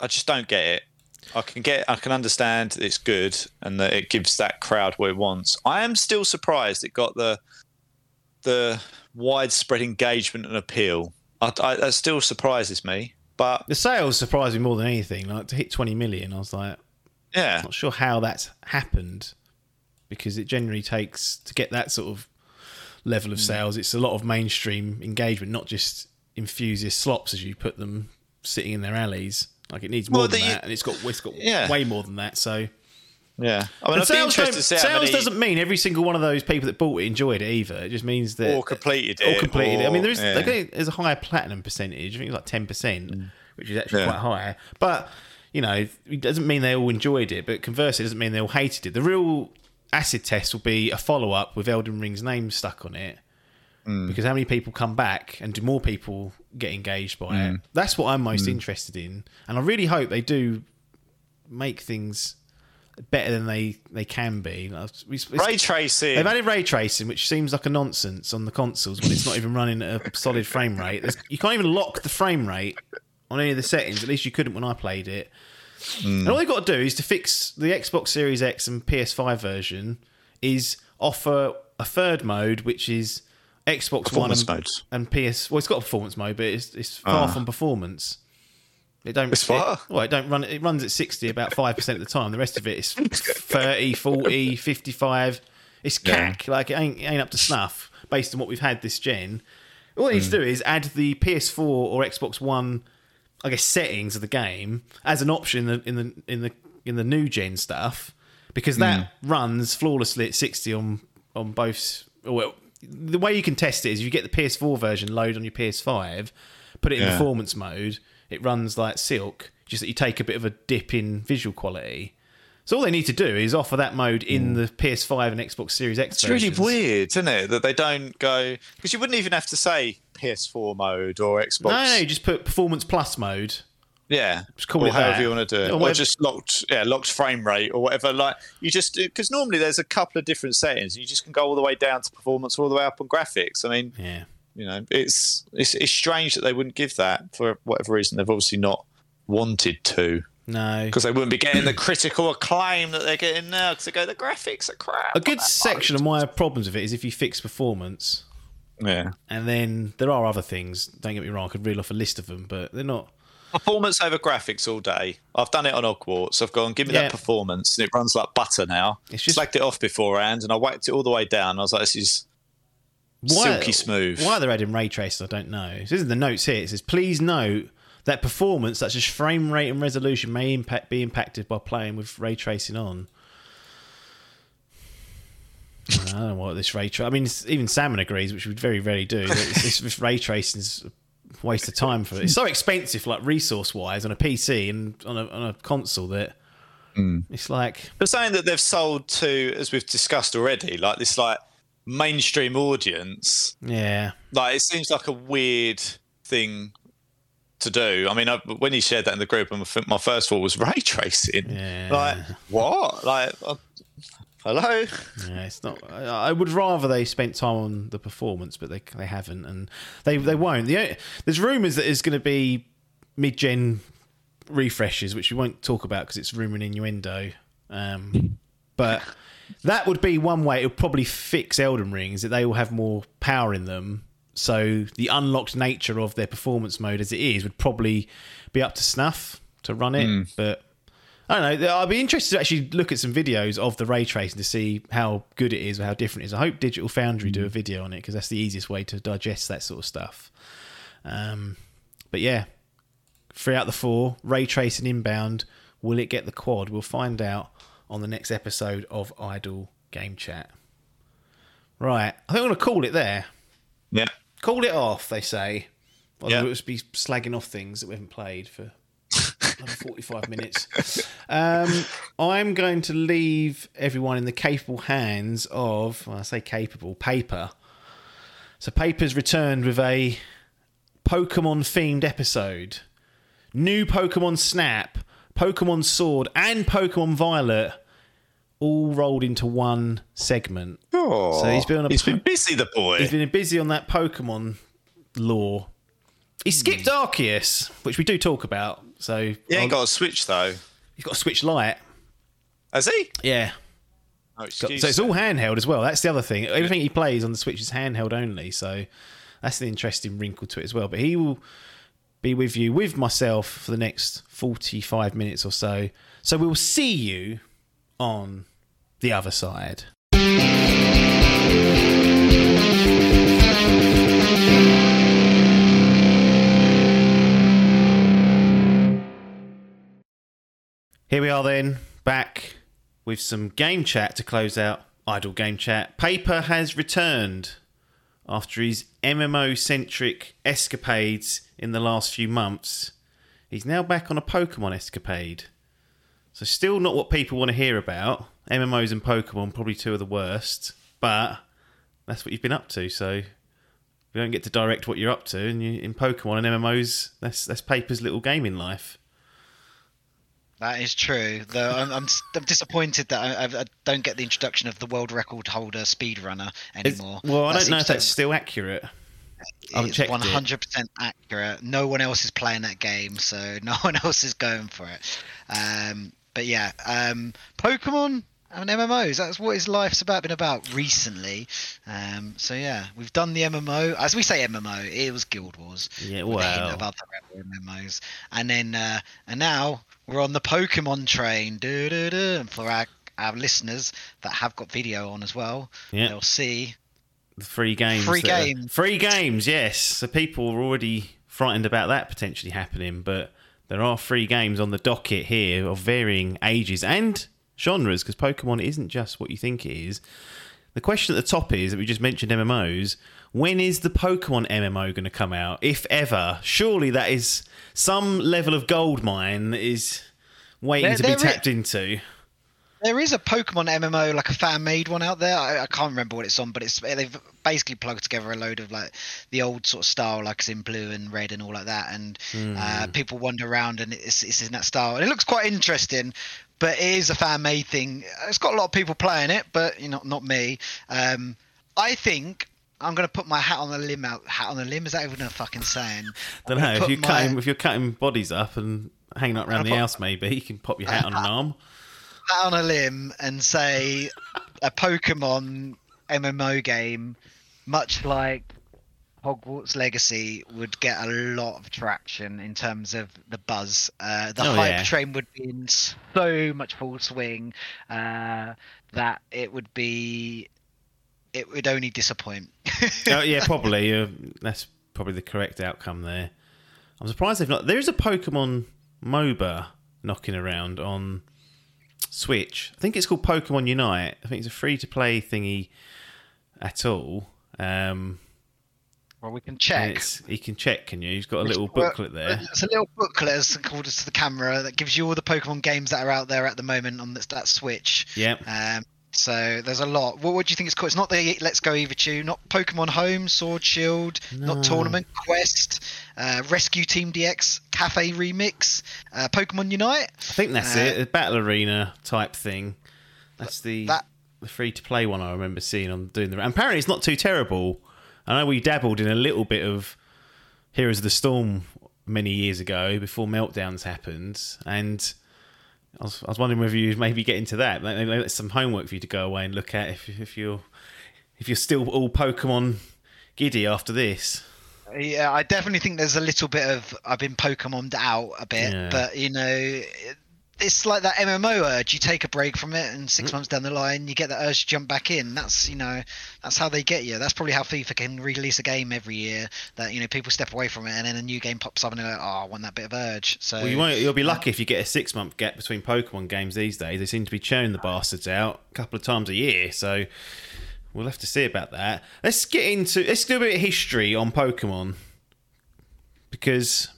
I just don't get it. I can get, I can understand it's good and that it gives that crowd what it wants. I am still surprised it got the the widespread engagement and appeal. I, I, that still surprises me. But the sales surprised me more than anything. Like to hit 20 million, I was like, yeah, not sure how that's happened because it generally takes to get that sort of level of hmm. sales. It's a lot of mainstream engagement, not just enthusiast slops as you put them sitting in their alleys. Like it needs more well, than that, and it's got it's got yeah. way more than that. So yeah, I mean, sales, sales many... doesn't mean every single one of those people that bought it enjoyed it either. It just means that or completed it, or completed or, it. I mean, there's yeah. there's a higher platinum percentage. I think it's like ten percent, mm. which is actually yeah. quite high. But you know, it doesn't mean they all enjoyed it. But conversely, it doesn't mean they all hated it. The real acid test will be a follow up with Elden Ring's name stuck on it. Mm. Because how many people come back and do more people get engaged by mm. it? That's what I'm most mm. interested in, and I really hope they do make things better than they, they can be. It's, ray tracing. They've added ray tracing, which seems like a nonsense on the consoles when it's not even running at a solid frame rate. There's, you can't even lock the frame rate on any of the settings. At least you couldn't when I played it. Mm. And all they've got to do is to fix the Xbox Series X and PS5 version is offer a third mode, which is Xbox One and, and, PS. Well, it's got a performance mode, but it's, it's far uh. from performance. It don't. It's far. It, well, it don't run. It runs at sixty about five percent of the time. The rest of it is 30, 40, 55. It's cack. Yeah. Like it ain't, it ain't up to snuff based on what we've had this gen. All it needs mm. to do is add the PS4 or Xbox One, I guess, settings of the game as an option in the in the in the, in the new gen stuff, because that mm. runs flawlessly at sixty on on both. Well, the way you can test it is you get the PS4 version load on your PS5, put it in yeah. performance mode, it runs like silk. Just that you take a bit of a dip in visual quality. So all they need to do is offer that mode in mm. the PS5 and Xbox Series X. It's versions. really weird, isn't it, that they don't go because you wouldn't even have to say PS4 mode or Xbox. No, no, you just put Performance Plus mode yeah, just call or it however you want to do it, or, or just locked, yeah, locked frame rate or whatever. Like you just because normally there's a couple of different settings. You just can go all the way down to performance, all the way up on graphics. I mean, yeah, you know, it's it's it's strange that they wouldn't give that for whatever reason. They've obviously not wanted to. No, because they wouldn't be getting the critical acclaim that they're getting now. Because they go, the graphics are crap. A good section mode. of my problems with it is if you fix performance. Yeah, and then there are other things. Don't get me wrong; I could reel off a list of them, but they're not Performance over graphics all day. I've done it on Hogwarts. I've gone, give me yeah. that performance, and it runs like butter now. It's just slacked it off beforehand, and I whacked it all the way down. I was like, this is why, silky smooth. Why are they're adding ray tracing, I don't know. This is the notes here. It says, please note that performance, such as frame rate and resolution, may impact be impacted by playing with ray tracing on. I don't know what this ray tracing. I mean, even Salmon agrees, which we very rarely do. This, this ray tracing is waste of time for it. It's so expensive, like resource wise, on a PC and on a, on a console that mm. it's like. But saying that they've sold to, as we've discussed already, like this like mainstream audience. Yeah. Like it seems like a weird thing to do. I mean, I, when you shared that in the group, and my first thought was ray tracing. Yeah. Like what? Like hello. Yeah, it's not. I would rather they spent time on the performance, but they they haven't, and they they won't. The, there's rumours that there's going to be mid-gen refreshes, which we won't talk about because it's rumour and innuendo. Um, but that would be one way. It would probably fix Elden Rings that they will have more power in them. So the unlocked nature of their performance mode as it is would probably be up to snuff to run it. Mm. But I don't know. I'd be interested to actually look at some videos of the ray tracing to see how good it is or how different it is. I hope Digital Foundry do a video on it because that's the easiest way to digest that sort of stuff. Um, but yeah, three out of the four ray tracing inbound. Will it get the quad? We'll find out on the next episode of Idle Game Chat. Right, I think I'm going to call it there. Yeah. Call it off, they say. Yeah. we'll just be slagging off things that we haven't played for 45 minutes. Um, I'm going to leave everyone in the capable hands of, well, I say capable, Paper. So Paper's returned with a Pokemon themed episode. New Pokemon Snap, Pokemon Sword, and Pokemon Violet all rolled into one segment. Oh, So he's been on a he's been busy, the boy. He's been busy on that Pokemon lore. He skipped Arceus, which we do talk about. So he ain't I'll- got a switch though, he's got a Switch light. has he? Yeah. Oh, excuse so it's all handheld as well. That's the other thing. Everything he plays on the Switch is handheld only. So that's an interesting wrinkle to it as well. But he will be with you, with myself, for the next 45 minutes or so. So we'll see you on the other side. Here we are then, back with some game chat to close out Idle Game Chat. Paper has returned after his MMO centric escapades in the last few months. He's now back on a Pokemon escapade. So, still not what people want to hear about. MMOs and Pokemon, probably two of the worst, but that's what you've been up to. So, we don't get to direct what you're up to. And you, in Pokemon and MMOs, that's, that's Paper's little game in life. That is true. Though I'm, I'm, I'm disappointed that I, I- don't get the introduction of the world record holder speedrunner It's- anymore. well, I That don't know if that's still accurate. It's 100% accurate. No one else is playing that game, so no one else is going for it. Um, but yeah, um, Pokemon and MMOs. That's what his life's about been about recently. Um, so yeah, we've done the MMO. As we say MMO, it was Guild Wars. Yeah, with a hint well. of other MMOs, and then uh, and now we're on the Pokemon train. Do do do. And for our our listeners that have got video on as well, Yeah. they'll see The free games. Free that are- games. free games, yes. So people are already frightened about that potentially happening, but there are free games on the docket here of varying ages and genres because Pokemon isn't just what you think it is. The question at the top is that we just mentioned MMOs. When is the Pokemon MMO going to come out, if ever? Surely that is some level of gold mine that is waiting There- to be tapped into. There is a Pokemon MMO, like a fan made one out there. I, I can't remember what it's on, but it's they've basically plugged together a load of like the old sort of style, like it's in blue and red and all like that. And uh, people wander around and it's, it's in that style, and it looks quite interesting. But it is a fan made thing. It's got a lot of people playing it, but you know, not me. Um, I think I'm going to put my hat on the limb. Out hat on the limb is that even a fucking saying? don't know if you're my- cutting if you're cutting bodies up and hanging up around the house. Maybe you can pop your hat on an arm. out on a limb and say a Pokemon MMO game, much like Hogwarts Legacy, would get a lot of traction in terms of the buzz. Uh, the Oh, hype yeah. train would be in so much full swing uh, that it would be. It would only disappoint. oh, yeah, probably. Uh, that's probably the correct outcome there. I'm surprised they've not. There is a Pokemon MOBA knocking around on Switch. I think it's called Pokemon Unite. I think it's a free to play thingy at all. Um, well, we can check. you can check, can you? He's got a little booklet there. It's a little booklet as called to the camera that gives you all the Pokemon games that are out there at the moment on this, that Switch. Yep. Um, so there's a lot. What, what do you think it's called? It's not the Let's Go Eevee not Pokemon Home, Sword Shield, No. not Tournament, Quest, uh, Rescue Team DX, Cafe Remix, uh, Pokemon Unite. I think that's Uh, it. A battle arena type thing. That's the That- the free to play one I remember seeing on doing the. And apparently, it's not too terrible. I know we dabbled in a little bit of Heroes of the Storm many years ago before meltdowns happened, and I was, I was wondering whether you'd maybe get into that. Maybe That's some homework for you to go away and look at if if you're if you're still all Pokemon giddy after this. Yeah, I definitely think there's a little bit of I've been Pokemoned out a bit, Yeah. but you know, it's like that MMO urge. You take a break from it, and six Mm. months down the line, you get that urge to jump back in. That's you know, that's how they get you. That's probably how FIFA can release a game every year. That you know, people step away from it, and then a new game pops up, and they're like, "Oh, I want that bit of urge." So Well, you won't, you'll be lucky if you get a six month gap between Pokemon games these days. They seem to be churning the bastards out a couple of times a year, so we'll have to see about that. Let's get into let's do a bit of history on Pokemon because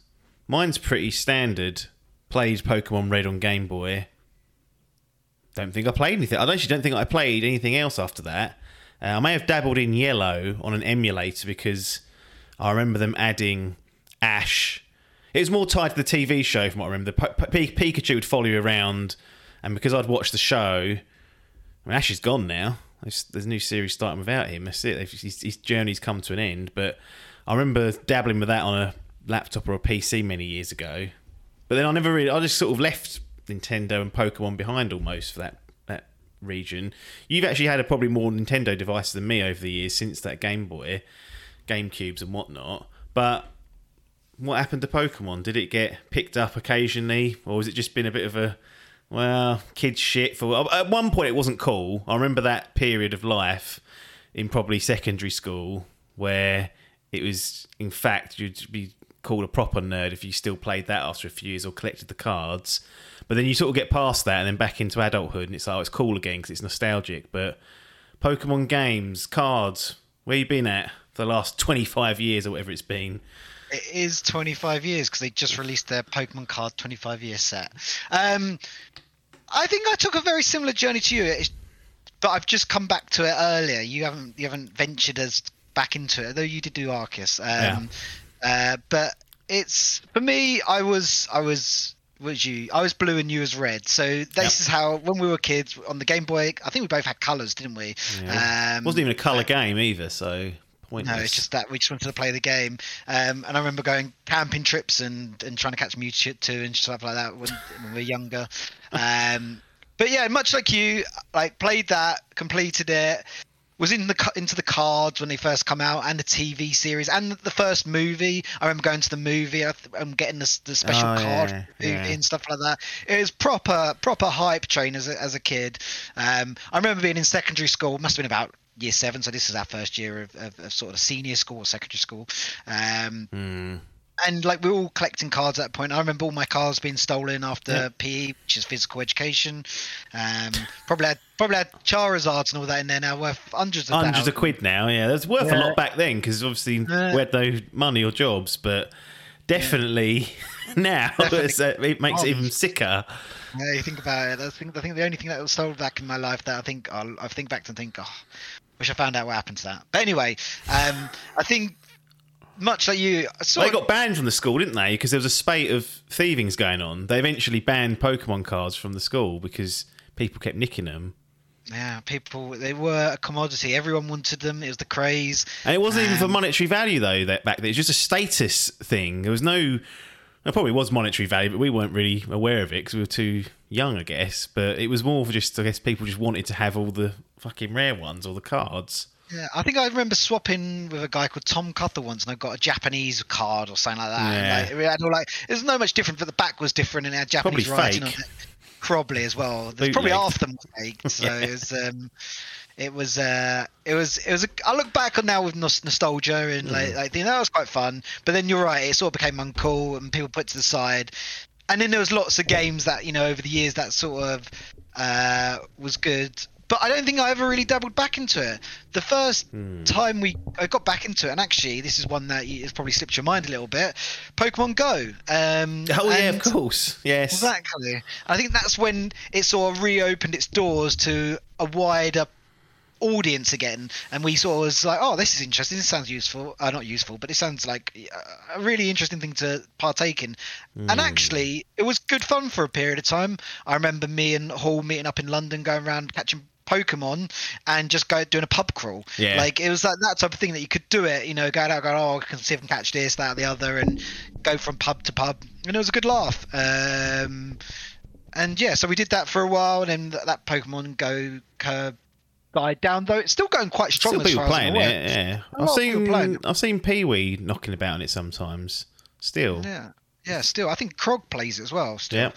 mine's pretty standard. Played Pokemon Red on Game Boy. Don't think I played anything. I actually don't think I played anything else after that. Uh, I may have dabbled in Yellow on an emulator because I remember them adding Ash. It was more tied to the TV show, from what I remember. The P- P- Pikachu would follow you around, and because I'd watched the show, I mean, Ash is gone now. There's, there's a new series starting without him. That's it. His, his journey's come to an end. But I remember dabbling with that on a laptop or a PC many years ago. But then I never really. I just sort of left Nintendo and Pokemon behind almost for that that region. You've actually had a probably more Nintendo devices than me over the years since that Game Boy, GameCubes and whatnot. But what happened to Pokemon? Did it get picked up occasionally, or was it just been a bit of a well, kid shit? For at one point, it wasn't cool. I remember that period of life in probably secondary school where it was, in fact, you'd be called a proper nerd if you still played that after a few years or collected the cards. But then you sort of get past that and then back into adulthood, and it's like oh, it's cool again because it's nostalgic. But Pokemon games, cards, where you been at for the last twenty five years or whatever it's been? It is 25 years because they just released their Pokemon card 25 year set. Um, I think I took a very similar journey to you, it's- but I've just come back to it earlier. You haven't you haven't ventured as back into it, though you did do Arceus. Um, uh, but it's for me. I was I was was you? I was blue and you was red. So this Yep. is how when we were kids on the Game Boy. I think we both had colours, didn't we? Yeah. Um, wasn't even a colour game either, so pointless. no, it's just that we just wanted to play the game. Um, and I remember going camping trips and, and trying to catch Mewtwo and stuff like that when, when we were younger. Um, but yeah, much like you, like played that, completed it. Was in the into the cards when they first come out, and the TV series, and the first movie. I remember going to the movie and and getting the, the special Oh, card yeah, movie yeah. and stuff like that. It was proper proper hype train as a, as a kid. Um, I remember being in secondary school. Must have been about year seven, so this is our first year of, of, of sort of senior school or secondary school. Um, Hmm. And like we were all collecting cards at that point. I remember all my cards being stolen after Yeah. PE, which is physical education. Um, probably had probably had Charizards and all that in there now, worth hundreds of hundreds of quid now. Yeah, that's worth a lot back then because obviously Yeah. we had no money or jobs, but definitely now Definitely. uh, it makes it even sicker. Yeah, you think about it. I think I think the only thing that was stolen back in my life that I think I'll, I think back and think, oh, wish I found out what happened to that. But anyway, um, I think much like you, I sort They got banned from the school, didn't they? Because there was a spate of thievings going on. They eventually banned Pokemon cards from the school because people kept nicking them. yeah, people they were a commodity. Everyone wanted them. It was the craze. And it wasn't even for Um, monetary value though. That back then, it was just a status thing. There was no. There probably was monetary value, but we weren't really aware of it because we were too young, I guess. But it was more for just, I guess, people just wanted to have all the fucking rare ones or the cards. Yeah, I think I remember swapping with a guy called Tom Cutter once, and I got a Japanese card or something like that. Yeah. And like, it had all like, there's no much different, but the back was different, and it had Japanese Probably writing fake. on it. Probably as well. There's probably half them fake. So Yeah. it was, um, it was, uh, it was, it was. A, I look back on now with nostalgia and Mm. like, like, you know, that was quite fun. But then you're right, it sort of became uncool, and people put to the side. And then there was lots of games that you know over the years that sort of uh, was good. But I don't think I ever really dabbled back into it. The first Hmm. time we I got back into it, and actually this is one that it's probably slipped your mind a little bit. Pokemon Go. Um, Oh yeah, of course. Yes. Exactly. I think that's when it sort of reopened its doors to a wider audience again, and we sort of was like, "Oh, this is interesting. This sounds useful. Uh, not useful, but it sounds like uh, a really interesting thing to partake in." Hmm. And actually, it was good fun for a period of time. I remember me and Hall meeting up in London, going around catching Pokemon and just go doing a pub crawl. Yeah. Like it was like that type of thing that you could do it, you know, go out, go, oh, I can see if I can catch this, that, the other, and go from pub to pub, and it was a good laugh. Um, and yeah, so we did that for a while, and then that, that Pokemon Go curve died down, though it's still going quite strong. Still as people playing it. Yeah, A I've lot of people seen playing. I've seen Pee Wee knocking about on it sometimes. Still. Yeah, yeah, still, I think Krog plays it as well. Still.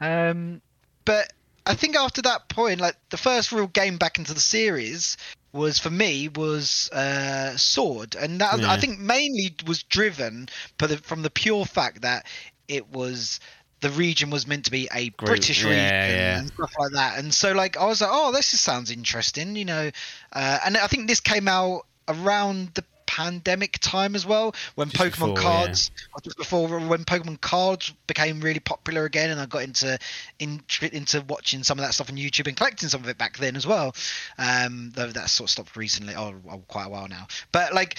Yeah. Um, but I think after that point, like the first real game back into the series was for me was uh, Sword, and that Yeah. I think mainly was driven by the, from the pure fact that it was the region was meant to be a British region yeah. and stuff like that, and so like I was like, oh, this is- sounds interesting, you know, uh, and I think this came out around the pandemic time as well when Just Pokemon before, cards or just before when Pokemon cards became really popular again, and I got into in, into watching some of that stuff on YouTube and collecting some of it back then as well. Um, though that sort of stopped recently, oh, oh, quite a while now. But like,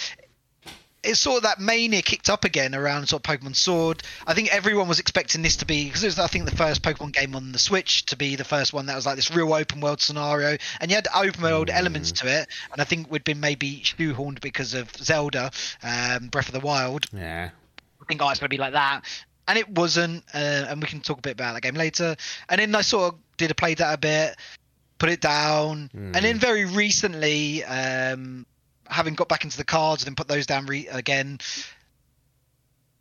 it's sort of that mania kicked up again around sort of Pokemon Sword. I think everyone was expecting this to be because it was I think the first Pokemon game on the Switch to be the first one that was like this real open world scenario, and you had open world elements to it. And I think we'd been maybe shoehorned because of Zelda, um, Breath of the Wild. Yeah. I think oh, it's going to be like that. And it wasn't, uh, and we can talk a bit about that game later. And then I sort of did a play that a bit, put it down, and then very recently, um, having got back into the cards and then put those down re- again,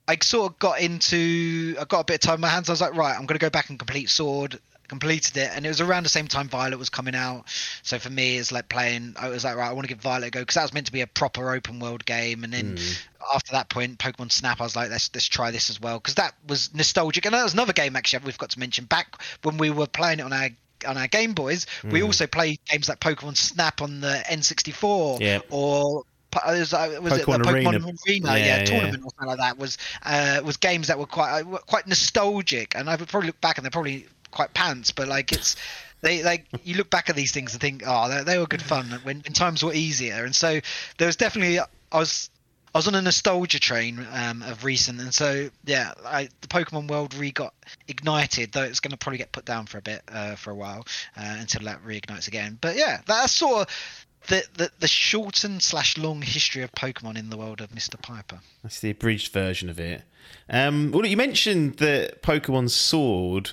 I sort of got into, I got a bit of time in my hands. I was like, right, I'm going to go back and complete Sword. Completed it, and it was around the same time Violet was coming out. So for me, it's like playing. I was like, right, I want to give Violet a go because that was meant to be a proper open world game. And then hmm. after that point, Pokemon Snap, I was like, let's let's try this as well because that was nostalgic. And that was another game actually we've got to mention. Back when we were playing it on our on our Game Boys, we also played games like Pokemon Snap on the N64 Yeah. or was, uh, was it the Pokemon Arena. Arena, Yeah, yeah, yeah. tournament or something like that was uh, was games that were quite uh, quite nostalgic, and I would probably look back and they're probably quite pants, but like it's they like you look back at these things and think, oh, they, they were good fun when, when times were easier, and so there was definitely I was. I was on a nostalgia train um, of recent, and so yeah, I, the Pokemon world re got ignited. Though it's going to probably get put down for a bit uh, for a while uh, until that reignites again. But yeah, that's sort of the, the the shortened slash long history of Pokemon in the world of Mr. Piper. That's the abridged version of it. Um, well, you mentioned that Pokemon Sword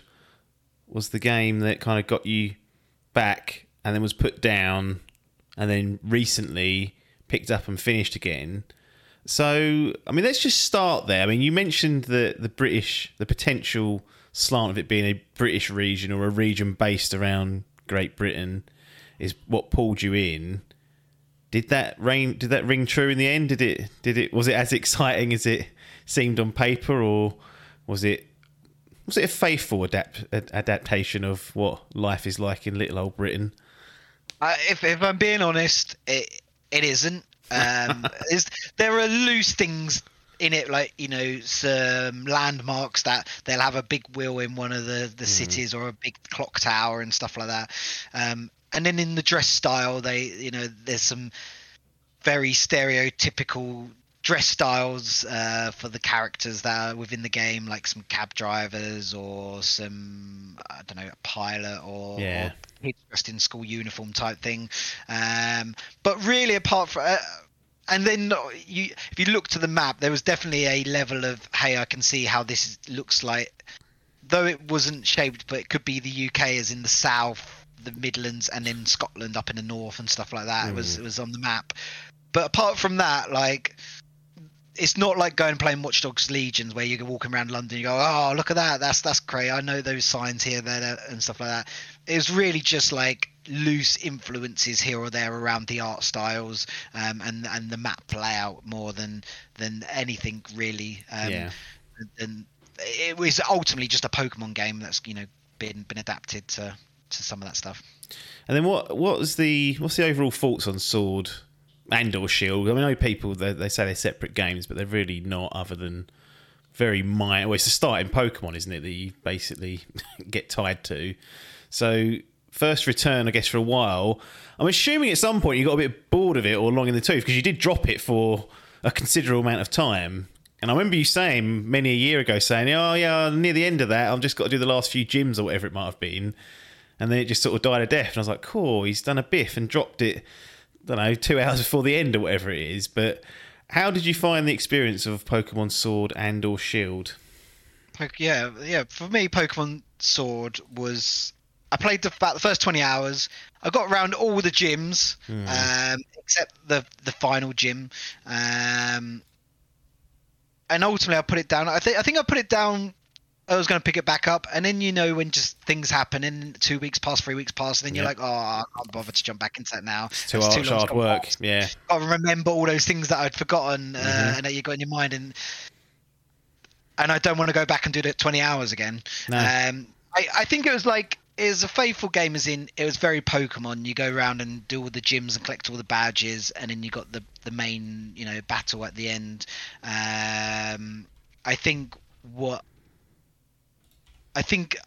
was the game that kind of got you back and then was put down and then recently picked up and finished again. So, I mean, let's just start there. I mean, you mentioned the the British, the potential slant of it being a British region or a region based around Great Britain is what pulled you in. Did that ring? Did that ring true in the end? Did it? Did it? Was it as exciting as it seemed on paper, or was it? Was it a faithful adapt, ad- adaptation of what life is like in little old Britain? Uh, if if I'm being honest, it it isn't. Um, is there are loose things in it, like you know, some landmarks that they'll have a big wheel in one of the the cities or a big clock tower and stuff like that. Um, and then in the dress style, they you know, there's some very stereotypical dress styles uh, for the characters that are within the game, like some cab drivers or some I don't know, a pilot or, Yeah. or dressed in school uniform type thing. Um, but really, apart from. Uh, and then you, if you look to the map, there was definitely a level of, hey, I can see how this is- looks like, though it wasn't shaped, but it could be the UK as in the south, the Midlands, and then Scotland up in the north and stuff like that. It was it was on the map. But apart from that, like it's not like going and playing Watch Dogs Legions where you're walking around London. You go, oh, look at that, that's that's great. I know those signs here, there, and stuff like that. It was really just like loose influences here or there around the art styles um, and and the map layout more than than anything really. Um, Yeah. And it was ultimately just a Pokemon game that's you know been been adapted to to some of that stuff. And then what? What was the? What's the overall thoughts on Sword and or Shield? I mean, I know people they, they say they're separate games, but they're really not. Other than very minor. Well, it's the starting Pokemon, isn't it? That you basically get tied to. So first return, I guess, for a while. I'm assuming at some point you got a bit bored of it or long in the tooth because you did drop it for a considerable amount of time. And I remember you saying many a year ago, saying, "Oh yeah, near the end of that, I've just got to do the last few gyms or whatever it might have been." And then it just sort of died a death. And I was like, "Cool, he's done a biff and dropped it." I don't know, two hours before the end or whatever it is. But how did you find the experience of Pokemon Sword and or Shield? Yeah, yeah. For me, Pokemon Sword was. I played the, about the first twenty hours. I got around all the gyms, um, except the the final gym, um, and ultimately I put it down. I think I think I put it down I was going to pick it back up, and then you know when just things happen, and two weeks pass, three weeks pass, and then you're Yeah. like, oh, I can't bother to jump back into that now. Too It's hard, hard work. past. Yeah. Got to remember all those things that I'd forgotten uh, Mhm. and that you got in your mind, and and I don't want to go back and do that 20 hours again. No. Um, I, I think it was like it was a faithful game, as in it was very Pokemon. You go around and do all the gyms and collect all the badges, and then you got the the main you know battle at the end. Um, I think what I think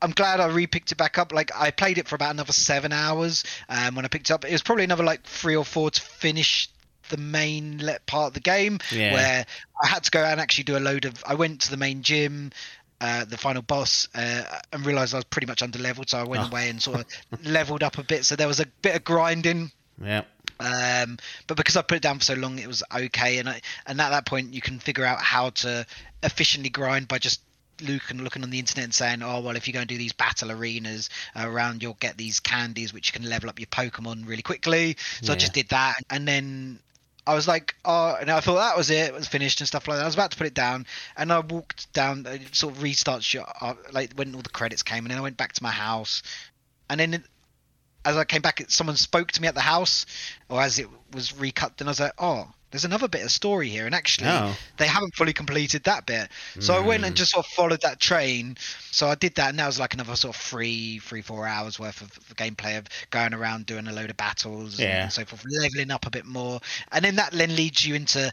I'm glad I repicked it back up. Like I played it for about another seven hours. Um, when I picked it up, it was probably another like three or four to finish the main part of the game Yeah. where I had to go and actually do a load of. I went to the main gym, uh, the final boss, uh, and realized I was pretty much under leveled, so I went Oh. away and sort of leveled up a bit. So there was a bit of grinding. Yeah. Um, but because I put it down for so long, it was okay. And I, and at that point, you can figure out how to efficiently grind by just looking looking on the internet and saying, oh well, if you go and do these battle arenas around, you'll get these candies which you can level up your Pokemon really quickly. So I just did that, and then I was like, oh, and I thought that was it, it was finished and stuff like that. I was about to put it down, and I walked down, uh, sort of restart shot, uh, like when all the credits came, and then I went back to my house, and then as I came back, someone spoke to me at the house, or as it was recut, and I was like, oh, there's another bit of story here, and actually, Oh. they haven't fully completed that bit. So I went and just sort of followed that train. So I did that, and that was like another sort of three, three, four hours worth of gameplay of going around doing a load of battles Yeah. and so forth, leveling up a bit more, and then that then leads you into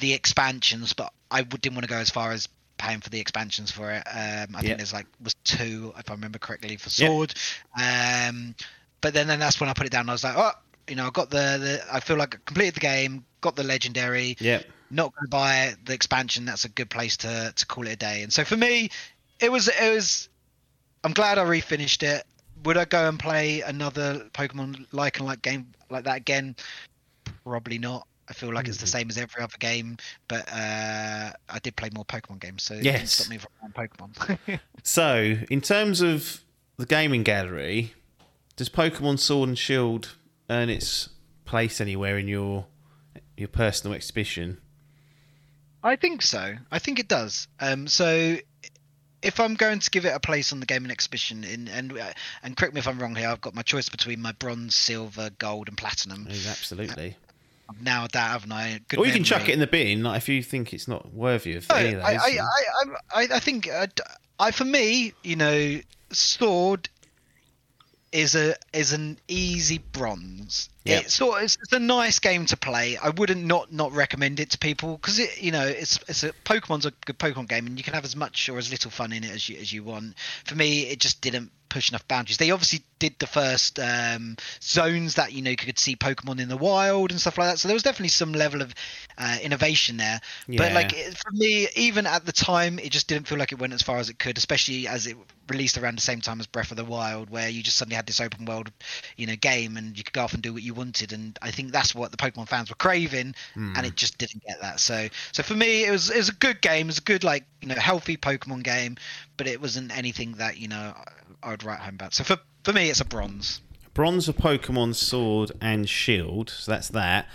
the expansions. But I didn't want to go as far as paying for the expansions for it. Um, I Yeah. think there's like was two, if I remember correctly, for. Sword. Um, but then, then that's when I put it down. I was like, oh, you know, I got the, the I feel like I completed the game, got the legendary Yeah. not going to buy the expansion, that's a good place to to call it a day. And so for me, it was it was. I'm glad I refinished it. Would I go and play another Pokemon like and like game like that again? Probably not. I feel like it's the Mm-hmm. same as every other game, but uh, I did play more Pokemon games, so it Yes. didn't stop me from playing Pokemon. So, in terms of the gaming gallery, does Pokemon Sword and Shield earn its place anywhere in your your personal exhibition? I think so. I think it does. Um, so if I'm going to give it a place on the gaming exhibition, in, and uh, and correct me if I'm wrong here, I've got my choice between my bronze, silver, gold, and platinum. Absolutely. I've that, haven't I? Good or you can chuck it in the bin like, if you think it's not worthy of No, any of I, those. I, I, I, I think uh, I, for me, you know, sword is a is an easy bronze. Yeah. It's sort it's, it's a nice game to play. I wouldn't not not recommend it to people because it you know it's it's a Pokemon's a good Pokemon game and you can have as much or as little fun in it as you as you want. For me, it just didn't push enough boundaries. They obviously did the first um, zones that you know you could see Pokemon in the wild and stuff like that. So there was definitely some level of uh, innovation there. Yeah. But like it- for me, even at the time, it just didn't feel like it went as far as it could, especially as it released around the same time as Breath of the Wild, where you just suddenly had this open world, you know, game and you could go off and do what you wanted. And I think that's what the Pokemon fans were craving, Hmm. and it just didn't get that. So, so for me, it was it was a good game. It was a good like you know healthy Pokemon game, but it wasn't anything that you know I- I would write home about. So for for me, it's a bronze. Bronze for Pokemon Sword and Shield, so that's that.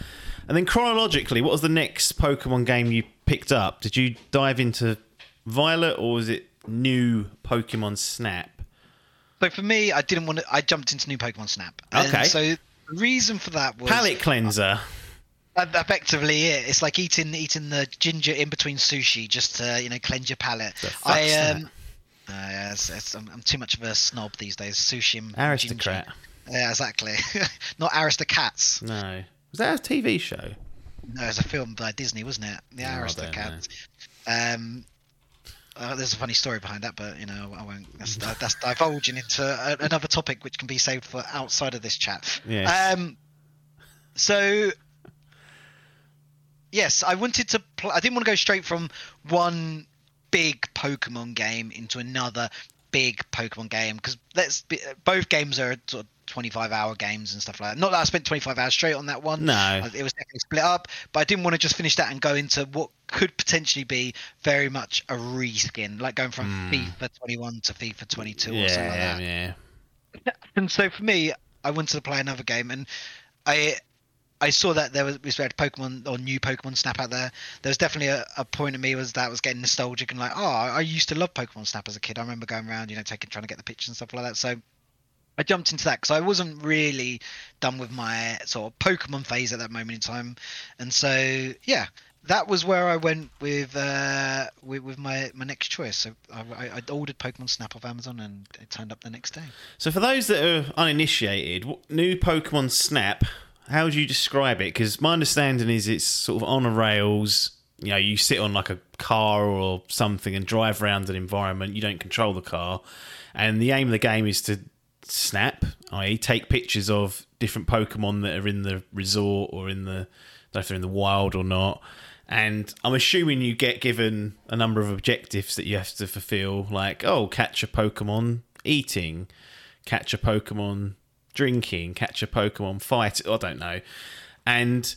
And then chronologically, what was the next Pokemon game you picked up? Did you dive into Violet or was it new Pokemon Snap? So for me, I didn't want to. I jumped into new Pokemon Snap. And Okay. So the reason for that was Palate cleanser. Uh, effectively it. It's like eating eating the ginger in between sushi just to you know cleanse your palate. I um, uh, yeah, it's, it's, I'm, I'm too much of a snob these days. Sushi and Aristocrat. ginger. Yeah, exactly. Not Aristocats. No. Was that a TV show? No, it was a film by Disney, wasn't it? The Oh, Aristocats. Um, uh, there's a funny story behind that, but you know I won't. That's, that's divulging into a, another topic which can be saved for outside of this chat. Yes. Um, so yes, I wanted to. Pl- I didn't want to go straight from one big Pokemon game into another big Pokemon game because let's be, both games are sort of 25 hour games and stuff like that. Not that I spent 25 hours straight on that one. No. It was definitely split up, but I didn't want to just finish that and go into what could potentially be very much a reskin, like going from hmm. FIFA 21 to FIFA 22 or something like Yeah, that yeah. and so for me, I wanted to play another game, and I I saw that there was we had Pokemon or new Pokemon Snap out there. There was definitely a, a point of me was that was getting nostalgic and like, oh, I used to love Pokemon Snap as a kid. I remember going around, you know, taking trying to get the pictures and stuff like that. So I jumped into that because I wasn't really done with my sort of Pokemon phase at that moment in time, and so yeah, that was where I went with uh, with, with my my next choice. So I, I ordered Pokemon Snap off Amazon, and it turned up the next day. So for those that are uninitiated, new Pokemon Snap, how would you describe it? Because my understanding is it's sort of on a rails. You know, you sit on like a car or something and drive around an environment. You don't control the car, and the aim of the game is to snap, i.e., take pictures of different Pokemon that are in the resort or in the, I don't know if they're in the wild or not. And I'm assuming you get given a number of objectives that you have to fulfill, like, oh, catch a Pokemon eating, catch a Pokemon drinking, catch a Pokemon fight. I don't know. And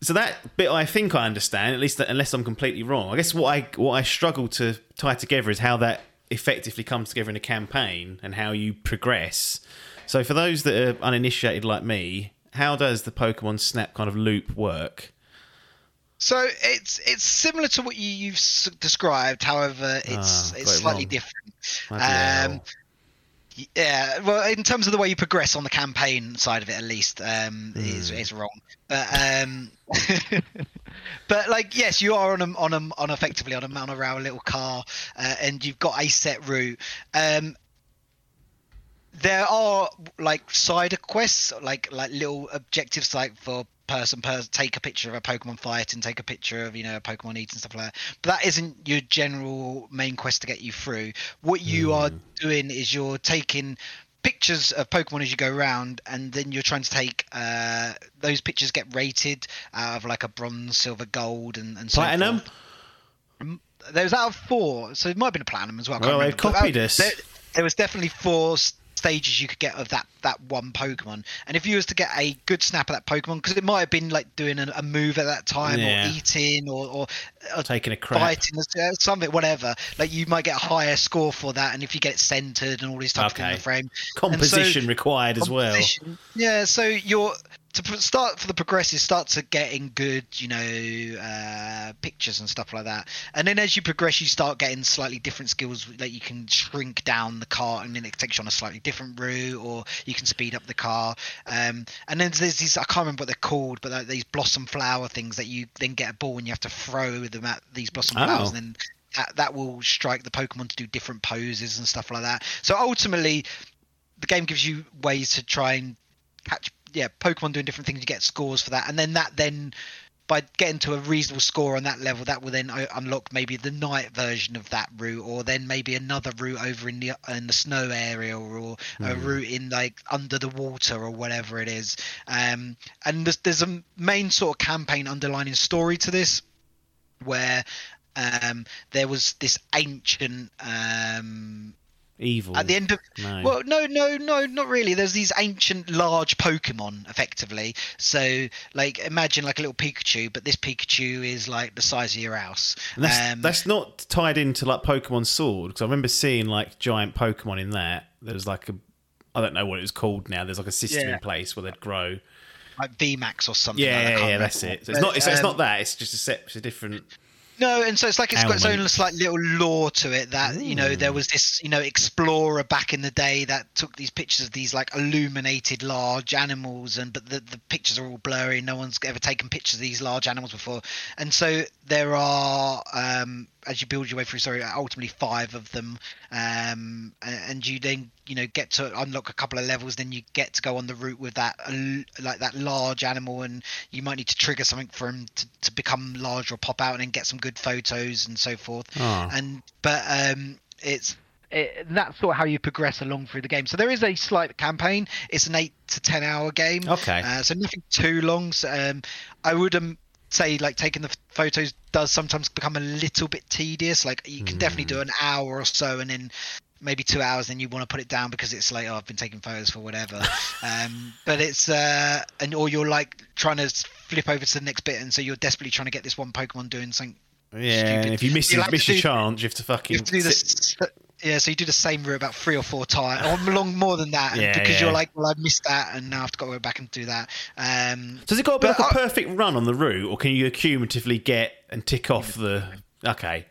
so that bit I think I understand, at least unless I'm completely wrong. I guess what I what I struggle to tie together is how that effectively comes together in a campaign and how you progress. So for those that are uninitiated like me, how does the Pokemon Snap kind of loop work? So it's it's similar to what you, you've described. However, it's Ah, it's slightly wrong. different. Um, yeah, well, in terms of the way you progress on the campaign side of it, at least, um, is Hmm. is wrong. But um, but like, yes, you are on a on a on effectively on a on a little car, uh, and you've got a set route. Um, there are like side quests, like like little objectives, like for person per take a picture of a Pokemon fight and take a picture of you know a Pokemon eat and stuff like that. But that isn't your general main quest to get you through. What you are doing is you're taking pictures of Pokemon as you go around, and then you're trying to take uh, those pictures get rated out of like a bronze, silver, gold, and, and so Platinum? forth. There was out of four, so it might have been a platinum as well. Well, they've remember. But, uh, copied us. There, there was definitely four stages you could get of that that one Pokemon, and if you was to get a good snap of that Pokemon, because it might have been like doing a, a move at that time, Yeah. or eating, or, or, or Taking a crap. fighting, uh, something, whatever. Like you might get a higher score for that, and if you get it centered and all these types of things in the frame, Composition required as well. Yeah, so you're to start for the progressive, start to getting good, you know, uh, pictures and stuff like that. And then as you progress, you start getting slightly different skills. Like you can shrink down the car, and then it takes you on a slightly different route, or you can speed up the car. Um, and then there's these I can't remember what they're called, but like these blossom flower things that you then get a ball and you have to throw them at these blossom Oh. flowers, and then that, that will strike the Pokemon to do different poses and stuff like that. So ultimately, the game gives you ways to try and catch yeah pokemon doing different things you get scores for that. And then that then by getting to a reasonable score on that level that will then unlock maybe the night version of that route or then maybe another route over in the in the snow area or a route in like under the water or whatever it is. Um and there's, there's a main sort of campaign underlining story to this where um there was this ancient um Evil. at the end of No. well no no no not really there's these ancient large pokemon effectively so like imagine like a little pikachu but this pikachu is like the size of your house And that's, um, that's not tied into like Pokemon Sword because I remember seeing like giant Pokemon in that. There was like a, I don't know what it was called now. There's like a system Yeah. in place where they'd grow. like vmax or something Yeah, like yeah, yeah. That's it. So it's not. It's, it's um, not that. It's just a set. It's a different. No, and so it's like it's got its own slight little lore to it that you know there was this you know explorer back in the day that took these pictures of these like illuminated large animals and but the the pictures are all blurry. No one's ever taken pictures of these large animals before, and so there are um, as you build your way through. Sorry, ultimately five of them, um, and you then you know get to unlock a couple of levels. Then you get to go on the route with that like that large animal, and you might need to trigger something for him to, to become large or pop out, and then get some good photos and so forth. Oh. And but um, it's it, that's sort of how you progress along through the game. So there is a slight campaign. It's an eight to ten hour game. Okay. Uh, so nothing too long. So, um, I would um, say like taking the photos does sometimes become a little bit tedious. Like you can definitely do an hour or so, and then maybe two hours, then you want to put it down because it's like oh I've been taking photos for whatever. um, but it's uh, and or you're like trying to flip over to the next bit, and so you're desperately trying to get this one Pokemon doing something Yeah, stupid. and if you miss, your miss your do- chance, you have to fucking. you have to do this. Yeah, so you do the same route about three or four times, or long more than that, Yeah, because yeah. you're like, well, I missed that, and now I have got to go back and do that. Um, So has it got to be like a perfect run on the route, or can you accumulatively get and tick off the? Okay.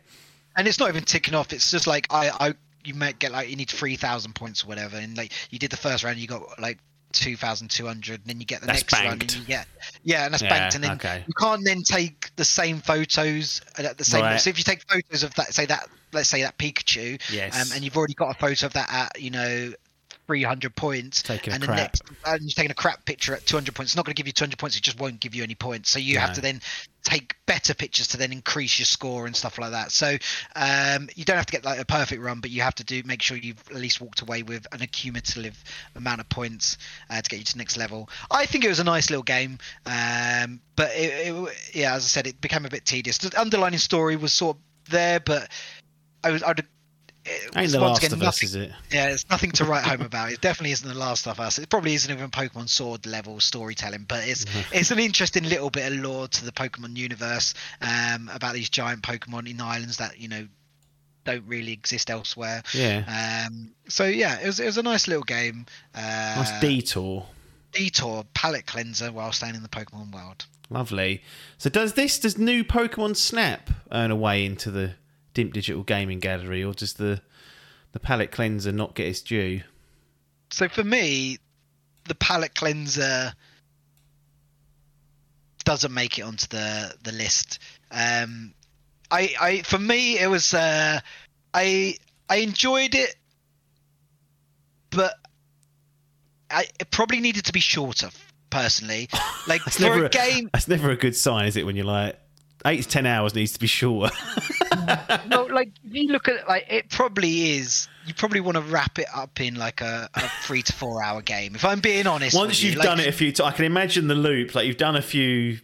and it's not even ticking off. It's just like I, I, you might get like you need three thousand points or whatever, and like you did the first round, you got like two thousand two hundred, and then you get the That's next run, and you get yeah, and that's Yeah, banked, and then okay. you can't then take the same photos at the same. Right. So if you take photos of that, say that, let's say that Pikachu, Yes. um, and you've already got a photo of that at you know. 300 points Taking and the crap. next and you're taking a crap picture at 200 points. It's not going to give you 200 points it just won't give you any points. So you have to then take better pictures to then increase your score and stuff like that. So um, you don't have to get like a perfect run but you have to do make sure you've at least walked away with an accumulative amount of points uh, to get you to the next level. I think it was a nice little game um, but it, it, yeah as i said it became a bit tedious. The underlining story was sort of there but i was i'd it Ain't the Last again of Us, is it? yeah, it's nothing to write home about. It definitely isn't the Last of Us. It probably isn't even Pokemon Sword level storytelling, but it's it's an interesting little bit of lore to the Pokemon universe um, about these giant Pokemon in islands that you know don't really exist elsewhere. Yeah. Um, so yeah, it was it was a nice little game. Uh, Nice detour. detour palette cleanser while staying in the Pokemon world. Lovely. So does this does new Pokemon Snap earn a way into the Dimp Digital Gaming Gallery, or does the the palette cleanser not get its due? So for me, the palette cleanser doesn't make it onto the the list. Um, I I for me it was uh, I I enjoyed it, but I it probably needed to be shorter. Personally, like That's for never a game, That's never a good sign, is it? When you're like eight to ten hours needs to be shorter. no, like if you look at it, like it probably is. You probably want to wrap it up in like a, a three to four hour game. If I'm being honest, once with you. you've Like, done it a few times, I can imagine the loop. Like you've done a few,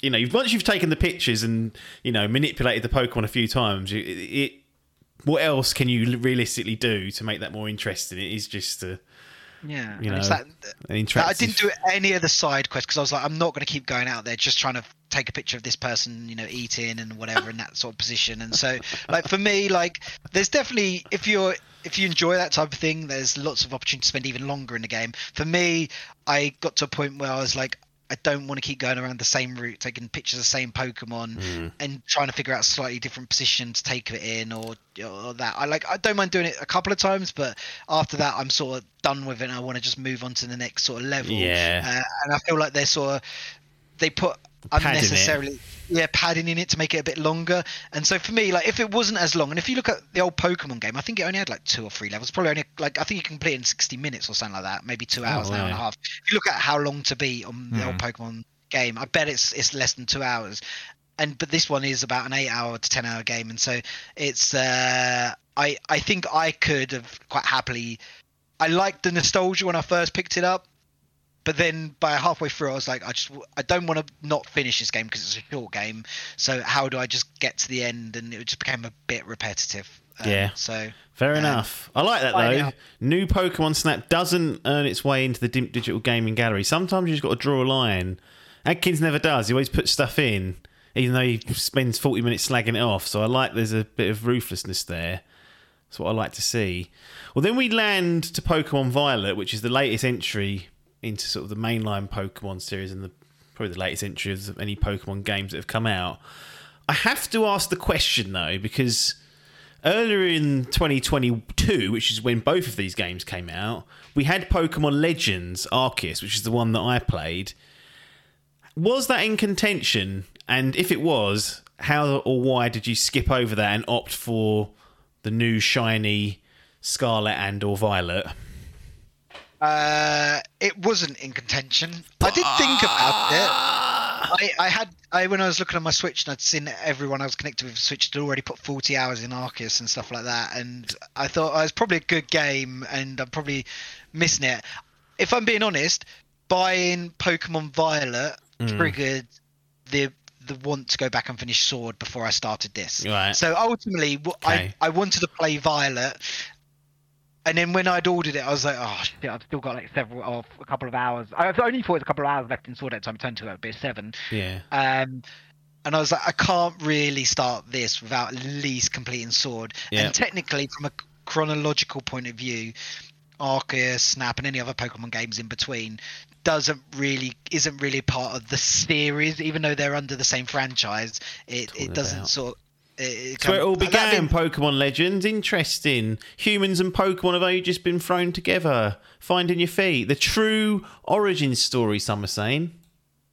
you know, you've, once you've taken the pictures and you know manipulated the Pokemon a few times, you, it, it. What else can you realistically do to make that more interesting? It is just a, yeah, you know, that, an I didn't do any of the side quests because I was like, I'm not going to keep going out there just trying to take a picture of this person, you know, eating and whatever in that sort of position. And so, like for me, like there's definitely if you're if you enjoy that type of thing, there's lots of opportunity to spend even longer in the game. For me, I got to a point where I was like. I don't want to keep going around the same route, taking pictures of the same Pokemon, and trying to figure out a slightly different position to take it in, or, or that. I like. I don't mind doing it a couple of times, but after that, I'm sort of done with it. and I want to just move on to the next sort of level. Yeah. Uh, and I feel like they're sort of they put. Unnecessarily yeah padding in it to make it a bit longer. And so for me like if it wasn't as long and if you look at the old pokemon game i think it only had like two or three levels probably only like i think you can complete it in 60 minutes or something like that maybe two hours an hour and a half. If you look at How Long to Beat on the old pokemon game i bet it's it's less than two hours. And but this one is about an eight hour to ten hour game and so it's uh i i think i could have quite happily i liked the nostalgia when i first picked it up but then by halfway through, I was like, I just I don't want to not finish this game because it's a short game. So how do I just get to the end? And it just became a bit repetitive. Um, Yeah. So Fair Um, enough. I like that though. know. New Pokemon Snap doesn't earn its way into the Dimp Digital Gaming Gallery. Sometimes you've got to draw a line. Adkins never does. He always puts stuff in, even though he spends 40 minutes slagging it off. So I like there's a bit of ruthlessness there. That's what I like to see. Well, then we land to Pokemon Violet, which is the latest entry into sort of the mainline Pokemon series and the probably the latest entry of any Pokemon games that have come out. I have to ask the question though, because earlier in 2022, which is when both of these games came out, we had Pokemon Legends Arceus, which is the one that I played. Was that in contention? And if it was, how or why did you skip over that and opt for the new shiny Scarlet and or Violet? Uh, it wasn't in contention. I did think about it. I, I had I when I was looking at my Switch and I'd seen everyone I was connected with Switch had already put 40 hours in Arceus and stuff like that, and I thought oh, it was probably a good game, and I'm probably missing it. If I'm being honest, buying Pokemon Violet triggered the the want to go back and finish Sword before I started this. Right. So ultimately, Okay. I I wanted to play Violet, and then when I'd ordered it, I was like, oh shit, I've still got like several, or a couple of hours. I only thought it was a couple of hours left in Sword at the time. It turned to a bit seven. Yeah. Um, and I was like, I can't really start this without at least completing Sword. Yeah. And technically, from a chronological point of view, Arceus, Snap, and any other Pokemon games in between doesn't really isn't really part of the series, even though they're under the same franchise. It it doesn't about. sort. It, it That's where it all began. being- Pokemon Legends, interesting. Humans and Pokemon have only just been thrown together. Finding your feet. The true origin story. Some are saying.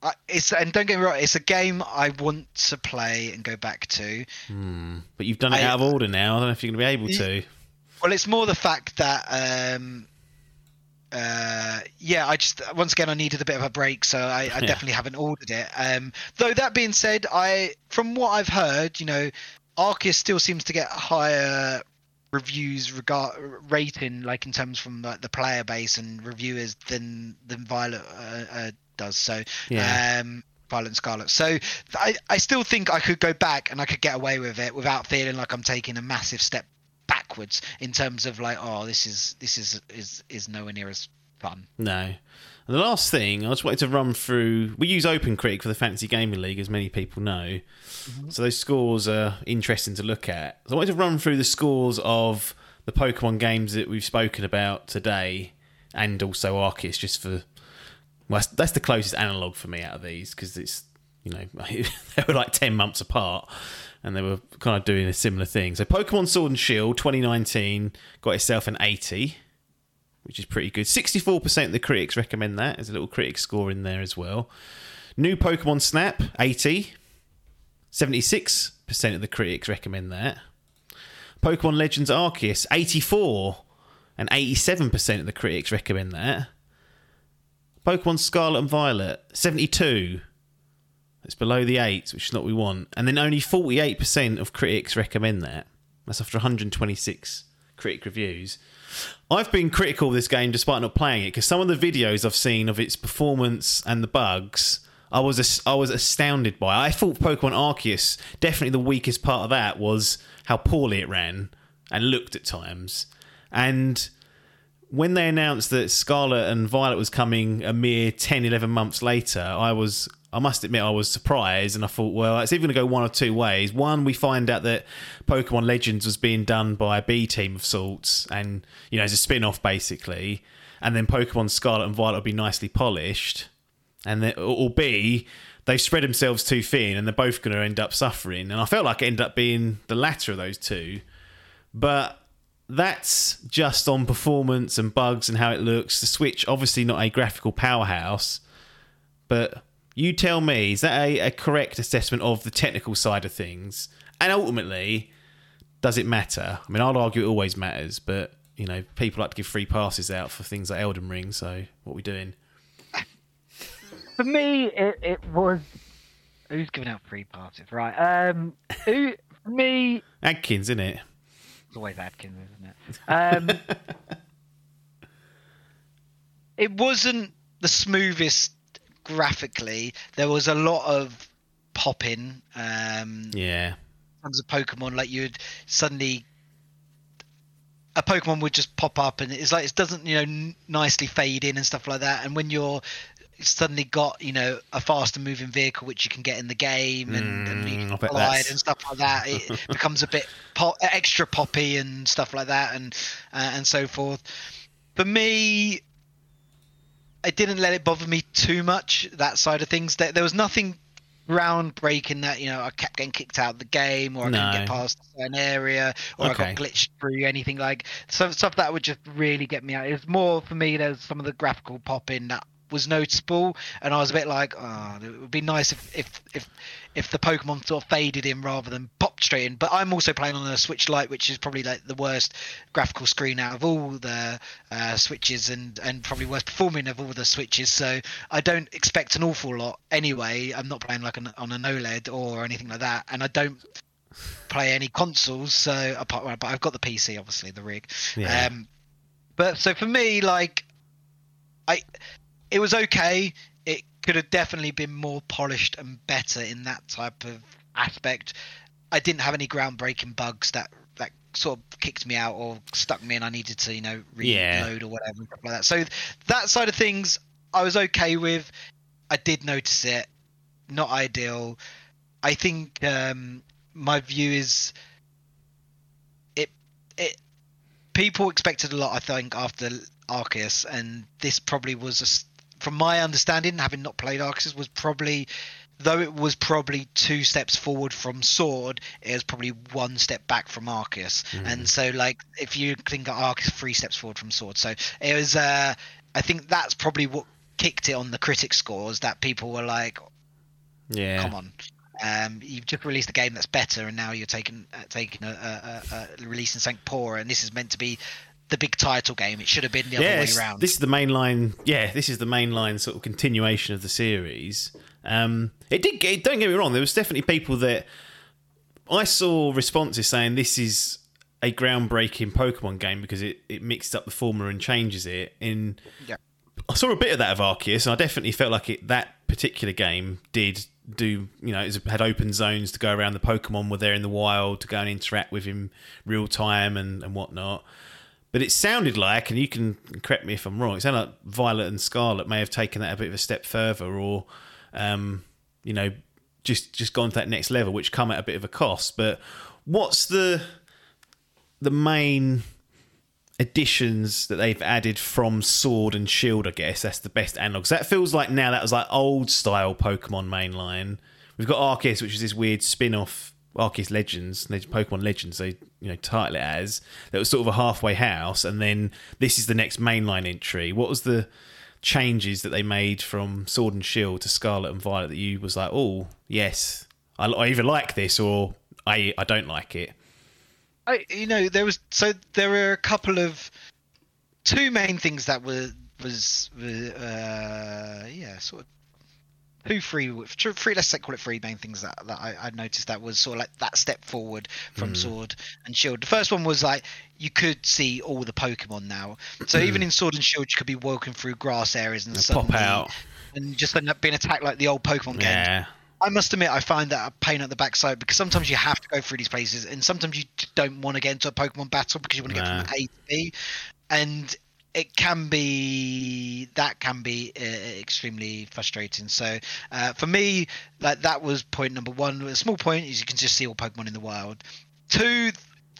I- it's and don't get me wrong, it's a game I want to play and go back to. But you've done it I- out of order now. I don't know if you're going to be able to. Well, it's more the fact that, um, uh, yeah, I just once again I needed a bit of a break, so I, I definitely haven't ordered it. Um, though that being said, I from what I've heard, you know, Arceus still seems to get higher reviews regard rating like in terms from like the player base and reviewers than than Violet uh, uh, does. So Yeah. um, Violet and Scarlet. So I I still think I could go back and I could get away with it without feeling like I'm taking a massive step backwards in terms of like oh this is this is is is nowhere near as fun. No. And the last thing, I just wanted to run through. We use OpenCritic for the Fantasy Gaming League, as many people know. Mm-hmm. So those scores are interesting to look at. So I wanted to run through the scores of the Pokemon games that we've spoken about today, and also Arceus, just for. Well, that's, that's the closest analog for me out of these because it's you know they were like ten months apart, and they were kind of doing a similar thing. So Pokemon Sword and Shield 2019 got itself an 80 which is pretty good. 64% of the critics recommend that. There's a little critic score in there as well. New Pokemon Snap, 80. 76% of the critics recommend that. Pokemon Legends Arceus, 84. And 87% of the critics recommend that. Pokemon Scarlet and Violet, 72. It's below the 8, which is not what we want. And then only 48% of critics recommend that. That's after 126 critic reviews. I've been critical of this game despite not playing it because some of the videos I've seen of its performance and the bugs, I was as- I was astounded by. I thought Pokemon Arceus definitely the weakest part of that was how poorly it ran and looked at times. And when they announced that Scarlet and Violet was coming a mere 10, 11 months later, I was, I must admit, I was surprised. And I thought, well, it's either going to go one or two ways. One, we find out that Pokemon Legends was being done by a B team of sorts, and, you know, as a spin off, basically. And then Pokemon Scarlet and Violet will be nicely polished. And then, or B, they spread themselves too thin and they're both going to end up suffering. And I felt like it ended up being the latter of those two. But that's just on performance and bugs and how it looks. The Switch, obviously not a graphical powerhouse, but you tell me, is that a, a correct assessment of the technical side of things? And ultimately, does it matter? I mean, I'd argue it always matters, but you know, people like to give free passes out for things like Elden Ring. So, what are we doing? For me, it, it was Who's giving out free passes? right. Um, who, for me, Adkins, isn't it? It's always Adkins, isn't it? um, it wasn't the smoothest graphically. There was a lot of popping. Um, Yeah. in terms of Pokemon, like you'd suddenly a Pokemon would just pop up, and it's like it doesn't you know n- nicely fade in and stuff like that. And when you're suddenly got you know a faster moving vehicle which you can get in the game and, and you Mm, can that's- and stuff like that it becomes a bit pop, extra poppy and stuff like that and uh, and so forth for me I didn't let it bother me too much that side of things. There, there was nothing groundbreaking that you know I kept getting kicked out of the game or I couldn't get past an area or Okay. I got glitched through anything like some stuff that would just really get me out. It was more for me. There's some of the graphical pop in that was noticeable, and I was a bit like, oh, it would be nice if if if if the Pokemon sort of faded in rather than popped straight in. But I'm also playing on a Switch Lite, which is probably like the worst graphical screen out of all the uh, Switches, and and probably worst performing of all the Switches. So I don't expect an awful lot anyway. I'm not playing like an, on an OLED or anything like that, and I don't play any consoles. So apart, but I've got the PC, obviously the rig. Yeah. Um, but so for me, like, I, it was okay. It could have definitely been more polished and better in that type of aspect. I didn't have any groundbreaking bugs that that sort of kicked me out or stuck me, and I needed to, you know, reload Yeah. or whatever like that. So that side of things, I was okay with. I did notice it. Not ideal. I think um, my view is it it people expected a lot, I think, after Arceus, and this probably was, a from my understanding, having not played Arceus, was probably, though it was probably two steps forward from Sword, it was probably one step back from Arceus. And so, like, if you think of Arceus, three steps forward from Sword. So it was, uh, I think that's probably what kicked it on the critic scores that people were like, Yeah. come on. Um, you've just released a game that's better, and now you're taking uh, taking a, a, a, a releasing something poor, and this is meant to be the big title game. It should have been the other way around. this is the main line. Yeah, this is the main line sort of continuation of the series. Um, it did. Get, don't get me wrong. There was definitely people that I saw responses saying this is a groundbreaking Pokemon game because it, it mixed up the formula and changes it. In Yeah. I saw a bit of that of Arceus, and I definitely felt like it that particular game did do you know it had open zones to go around the Pokemon were there in the wild to go and interact with him real time and and whatnot. But it sounded like, and you can correct me if I'm wrong, it sounded like Violet and Scarlet may have taken that a bit of a step further, or um, you know, just just gone to that next level, which come at a bit of a cost. But what's the the main additions that they've added from Sword and Shield? I guess that's the best analogs. That feels like now that was like old style Pokemon mainline. We've got Arceus, which is this weird spin off Arceus Legends, Leg- Pokemon Legends, they you know title it as. That was sort of a halfway house, and then this is the next mainline entry. What was the changes that they made from Sword and Shield to Scarlet and Violet that you was like, oh yes, I, I either like this or I I don't like it. I, you know, there was so there were a couple of two main things that were was uh, yeah sort of two three three let's say call it three main things that, that I, I noticed that was sort of like that step forward from mm. Sword and Shield. The first one was like you could see all the Pokemon now. So even mm. in Sword and Shield, you could be walking through grass areas and They pop suddenly- out. and just end up being attacked like the old Pokemon. Yeah, I must admit, I find that a pain at the backside because sometimes you have to go through these places, and sometimes you don't want to get into a Pokemon battle because you want to Nah. get from A to B, and it can be that can be uh, extremely frustrating. So uh, for me, like that was point number one. A small point is you can just see all Pokemon in the wild. Two.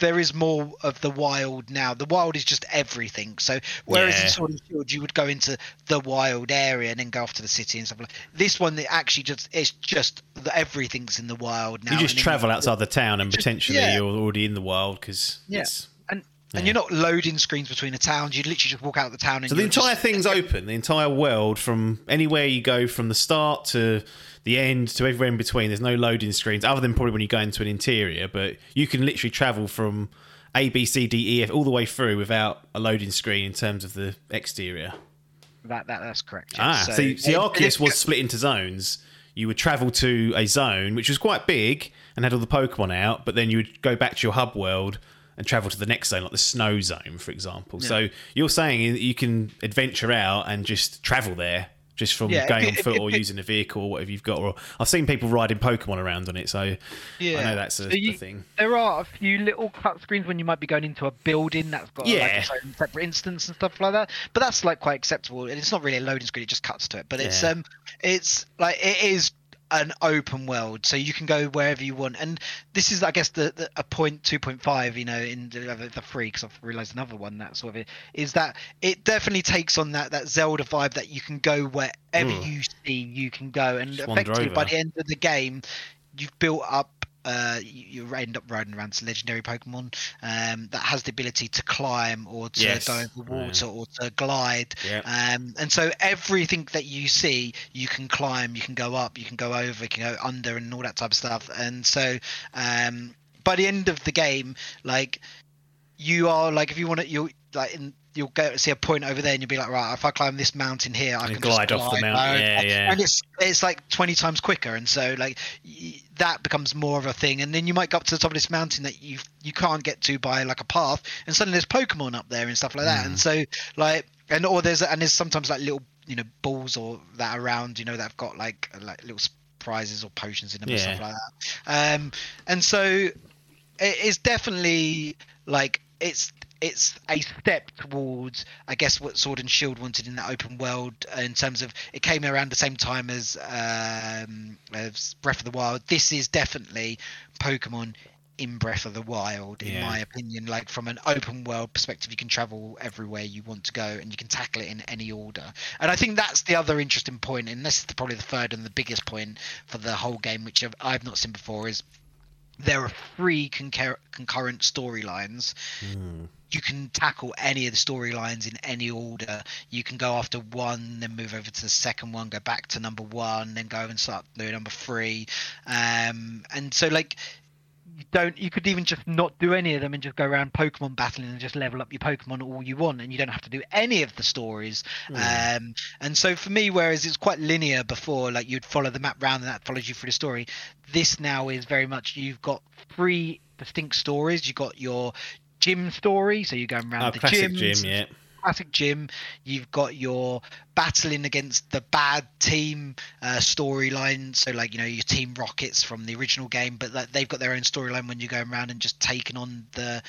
There is more of the wild now. The wild is just everything. So whereas Yeah. in Sword and Shield you would go into the wild area and then go off to the city and stuff like this one it actually just it's just the, everything's in the wild now you just travel outside the town and Just- potentially yeah. you're already in the wild because Yeah. it's Yeah. and you're not loading screens between the towns you literally just walk out of the town and So the entire just- thing's open. The entire world, from anywhere you go, from the start to the end to everywhere in between. There's no loading screens, other than probably when you go into an interior. But you can literally travel from A, B, C, D, E, F all the way through without a loading screen in terms of the exterior. that, that that's correct Ah, So- see, see Arceus was split into zones. You would travel to a zone which was quite big and had all the Pokemon out, but then you would go back to your hub world and travel to the next zone, like the snow zone, for example. So you're saying you can adventure out and just travel there, just from Yeah, going on foot or using a vehicle or whatever you've got. Or I've seen people riding Pokemon around on it, so I know that's a, So you- a thing. There are a few little cut screens when you might be going into a building that's got like Yeah. its own separate instance and stuff like that. but that's like quite acceptable and it's not really a loading screen it just cuts to it but it's Yeah. um it's like it is an open world. So you can go wherever you want. And this is i guess the, the a point 2.5 you know in the, the free because i've realized another one that sort of it, is that it definitely takes on that that zelda vibe that you can go wherever Mm. you see you can go. And Just effectively by the end of the game you've built up uh, you, you end up riding around some legendary Pokemon um, that has the ability to climb or to Yes. go over water or to glide. Yeah. Um, and so everything that you see, you can climb, you can go up, you can go over, you can go under, and all that type of stuff. And so um, by the end of the game, like you are like if you want to, you like in. You'll go see a point over there, and you'll be like, right. If I climb this mountain here, I And can glide just off the mountain. Yeah, yeah. And it's it's like twenty times quicker, and so like that becomes more of a thing. And then you might go up to the top of this mountain that you you can't get to by like a path, and suddenly there's Pokemon up there and stuff like that. Mm. And so like and or there's and there's sometimes like little you know balls or that around you know that have got like like little prizes or potions in them and stuff like that. Um, and so it is definitely like it's it's a step towards I guess what Sword and Shield wanted in that open world in terms of it came around the same time as um as Breath of the Wild. This is definitely Pokemon in Breath of the Wild, in Yeah. my opinion. Like from an open world perspective, you can travel everywhere you want to go, and you can tackle it in any order. And I think that's the other interesting point, and this is probably the third and the biggest point for the whole game, which I've, I've not seen before, is there are three concur- concurrent storylines. You can tackle any of the storylines in any order. You can go after one, then move over to the second one, go back to number one, then go and start doing number three. Um, and so, like, you don't you could even just not do any of them and just go around pokemon battling and just level up your pokemon all you want and you don't have to do any of the stories um and so for me whereas it's quite linear before like you'd follow the map round and that follows you through the story this now is very much you've got three distinct stories you've got your gym story so you're going around Oh, the classic gyms gym, yeah. classic gym. You've got your battling against the bad team uh, storyline. So like you know your Team Rockets from the original game, but like, they've got their own storyline when you're going around and just taking on the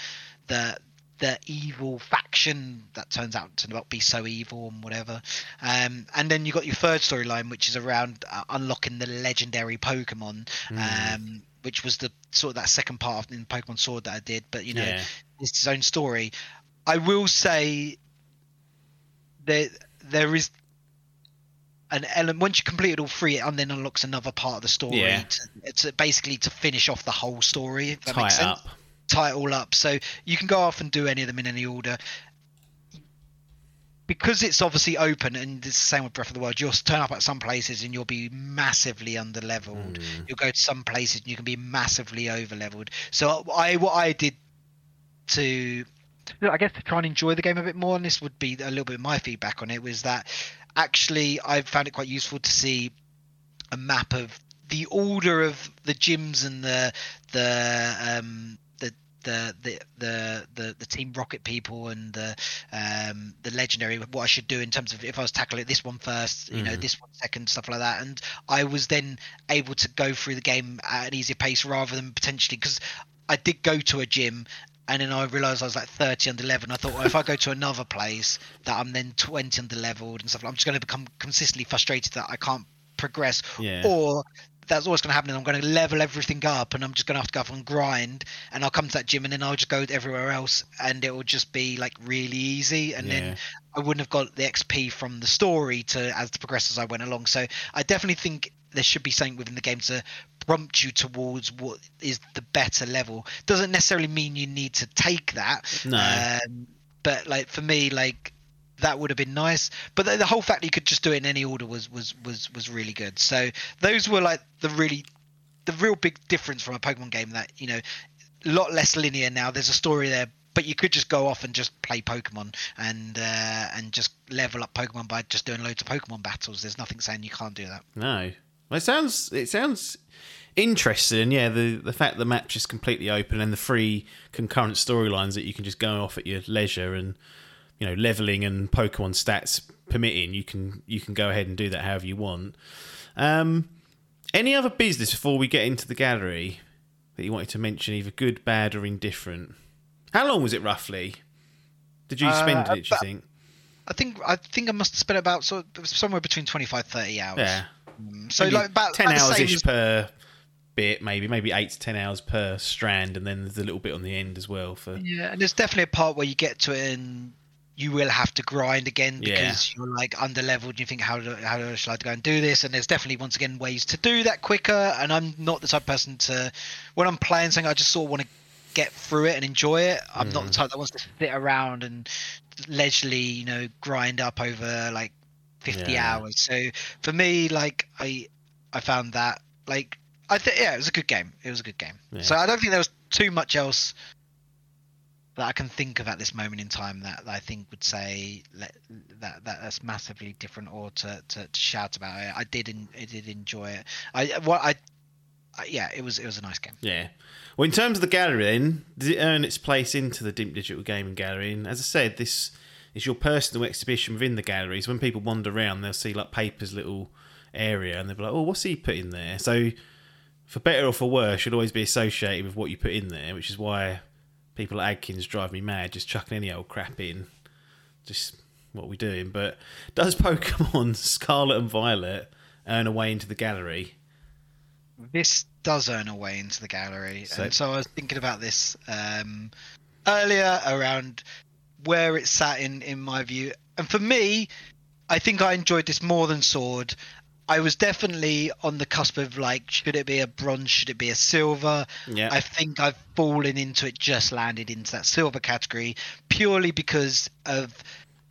the the evil faction that turns out to not be so evil and whatever. Um, and then you got your third storyline, which is around uh, unlocking the legendary Pokemon. Um, which was the sort of that second part of in Pokemon Sword that I did, but you know, Yeah. it's its own story. I will say there there is an element once you completed all three, it then unlocks another part of the story. Yeah. To, it's basically to finish off the whole story. If that Tie makes it sense. up. Tie it all up. So you can go off and do any of them in any order. Because it's obviously open, and it's the same with Breath of the Wild. You'll turn up at some places and you'll be massively under leveled. You'll go to some places and you can be massively over leveled. So I, what I did to I guess to try and enjoy the game a bit more, and this would be a little bit of my feedback on it, was that actually I found it quite useful to see a map of the order of the gyms and the the um the the the the the, team rocket people and the um the legendary what I should do in terms of if I was tackling this one first you know this one second stuff like that and I was then able to go through the game at an easier pace rather than potentially because I did go to a gym and then I realised I was like 30 under level. And I thought, well, if I go to another place that I'm then 20 under leveled and stuff, I'm just going to become consistently frustrated that I can't progress. Yeah. Or that's always going to happen. And I'm going to level everything up and I'm just going to have to go off and grind. And I'll come to that gym and then I'll just go everywhere else and it will just be like really easy. And Yeah. then I wouldn't have got the XP from the story to as to progress as I went along. So I definitely think there should be something within the game to prompt you towards what is the better level. Doesn't necessarily mean you need to take that. No. Um, but like for me, like that would have been nice. But the, the whole fact that you could just do it in any order was was was was really good. So those were like the really the real big difference from a Pokemon game that you know a lot less linear now. There's a story there, but you could just go off and just play Pokemon and uh, and just level up Pokemon by just doing loads of Pokemon battles. There's nothing saying you can't do that. No. It sounds it sounds interesting. Yeah, the the fact the map's just completely open and the three concurrent storylines that you can just go off at your leisure and you know leveling and Pokemon stats permitting, you can you can go ahead and do that however you want. Um, any other business before we get into the gallery that you wanted to mention, either good, bad, or indifferent? How long was it roughly? Did you spend Uh, it? Do you think? I think I think I must have spent about sort of somewhere between 25 30 hours. Yeah. So Maybe like about ten hours ish per bit, maybe maybe eight to ten hours per strand, and then there's a little bit on the end as well for Yeah, and there's definitely a part where you get to it and you will have to grind again Yeah. because you're like under leveled. And you think how do, how do, shall I go and do this? And there's definitely once again ways to do that quicker. And I'm not the type of person to when I'm playing something, I just sort of want to get through it and enjoy it. I'm not the mm. type that wants to sit around and leisurely, you know, grind up over like 50 Yeah. hours. So for me, like I I found that like I think yeah, it was a good game. It was a good game. Yeah. So I don't think there was too much else that I can think of at this moment in time that, that I think would say let, that, that that's massively different or to, to, to shout about it. I did in, I did enjoy it. I what I, I yeah, it was it was a nice game. yeah. Well, in terms of the gallery, then did it earn its place into the Dimp Digital Gaming Gallery? And as I said, this is your personal exhibition within the galleries. When people wander around, they'll see like Paper's little area, and they'll be like, "Oh, what's he put in there?" So, for better or for worse, should always be associated with what you put in there, which is why people at Adkins drive me mad, just chucking any old crap in. Just what we're doing. But does Pokemon Scarlet and Violet earn a way into the gallery? this does earn a way into the gallery, So- and so I was thinking about this um, earlier around where it sat in in my view. And for me, I think I enjoyed this more than Sword. I was definitely on the cusp of like, should it be a bronze? Should it be a silver? Yeah. I think I've fallen into it, just landed into that silver category purely because of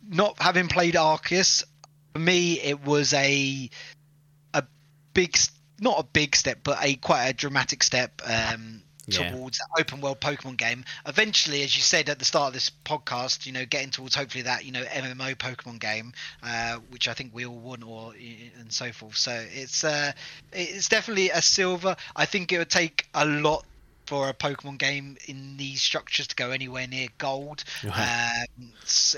not having played Arceus. For me, it was a a big, not a big step, but a quite a dramatic step um, Yeah. towards that open world Pokemon game. Eventually, as you said at the start of this podcast, you know, getting towards hopefully that you know MMO Pokemon game, uh, which I think we all want, or and so forth. So it's uh, it's definitely a silver. I think it would take a lot for a Pokemon game in these structures to go anywhere near gold. Right. Um,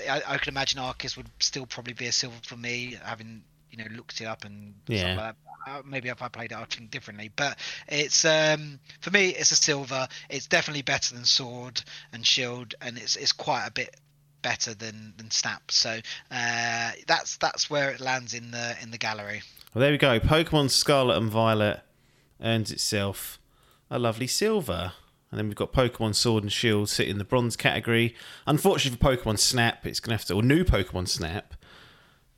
I, I can imagine Arceus would still probably be a silver for me, having you know looked it up and Yeah. stuff like that. Maybe if I played it, I'd think differently. But it's um, for me, it's a silver. It's definitely better than Sword and Shield, and it's it's quite a bit better than than Snap. So uh, that's that's where it lands in the in the gallery. Well, there we go. Pokemon Scarlet and Violet earns itself a lovely silver. And then we've got Pokemon Sword and Shield sitting in the bronze category. Unfortunately for Pokemon Snap, it's going to have to, or new Pokemon Snap,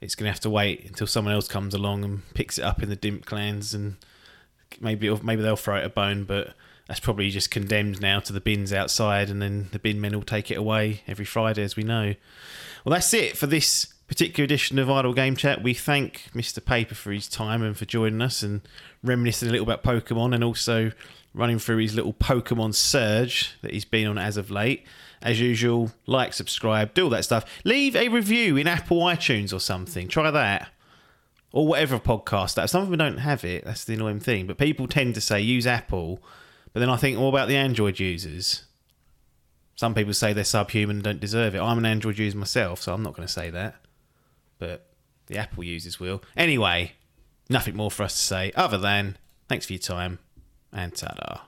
it's going to have to wait until someone else comes along and picks it up in the Dimp clans and maybe maybe they'll throw it a bone, but that's probably just condemned now to the bins outside, and then the bin men will take it away every Friday, as we know. Well, that's it for this particular edition of Idle Game Chat. We thank Mr. Paper for his time and for joining us and reminiscing a little about Pokemon and also running through his little Pokemon surge that he's been on as of late. As usual, like, subscribe, do all that stuff. Leave a review in Apple iTunes or something. Try that or whatever podcast that. Some of them don't have it. That's the annoying thing. But people tend to say use Apple, but then I think, what about the Android users? Some people say they're subhuman and don't deserve it. I'm an Android user myself, so I'm not going to say that. But the Apple users will. Anyway, nothing more for us to say other than thanks for your time and ta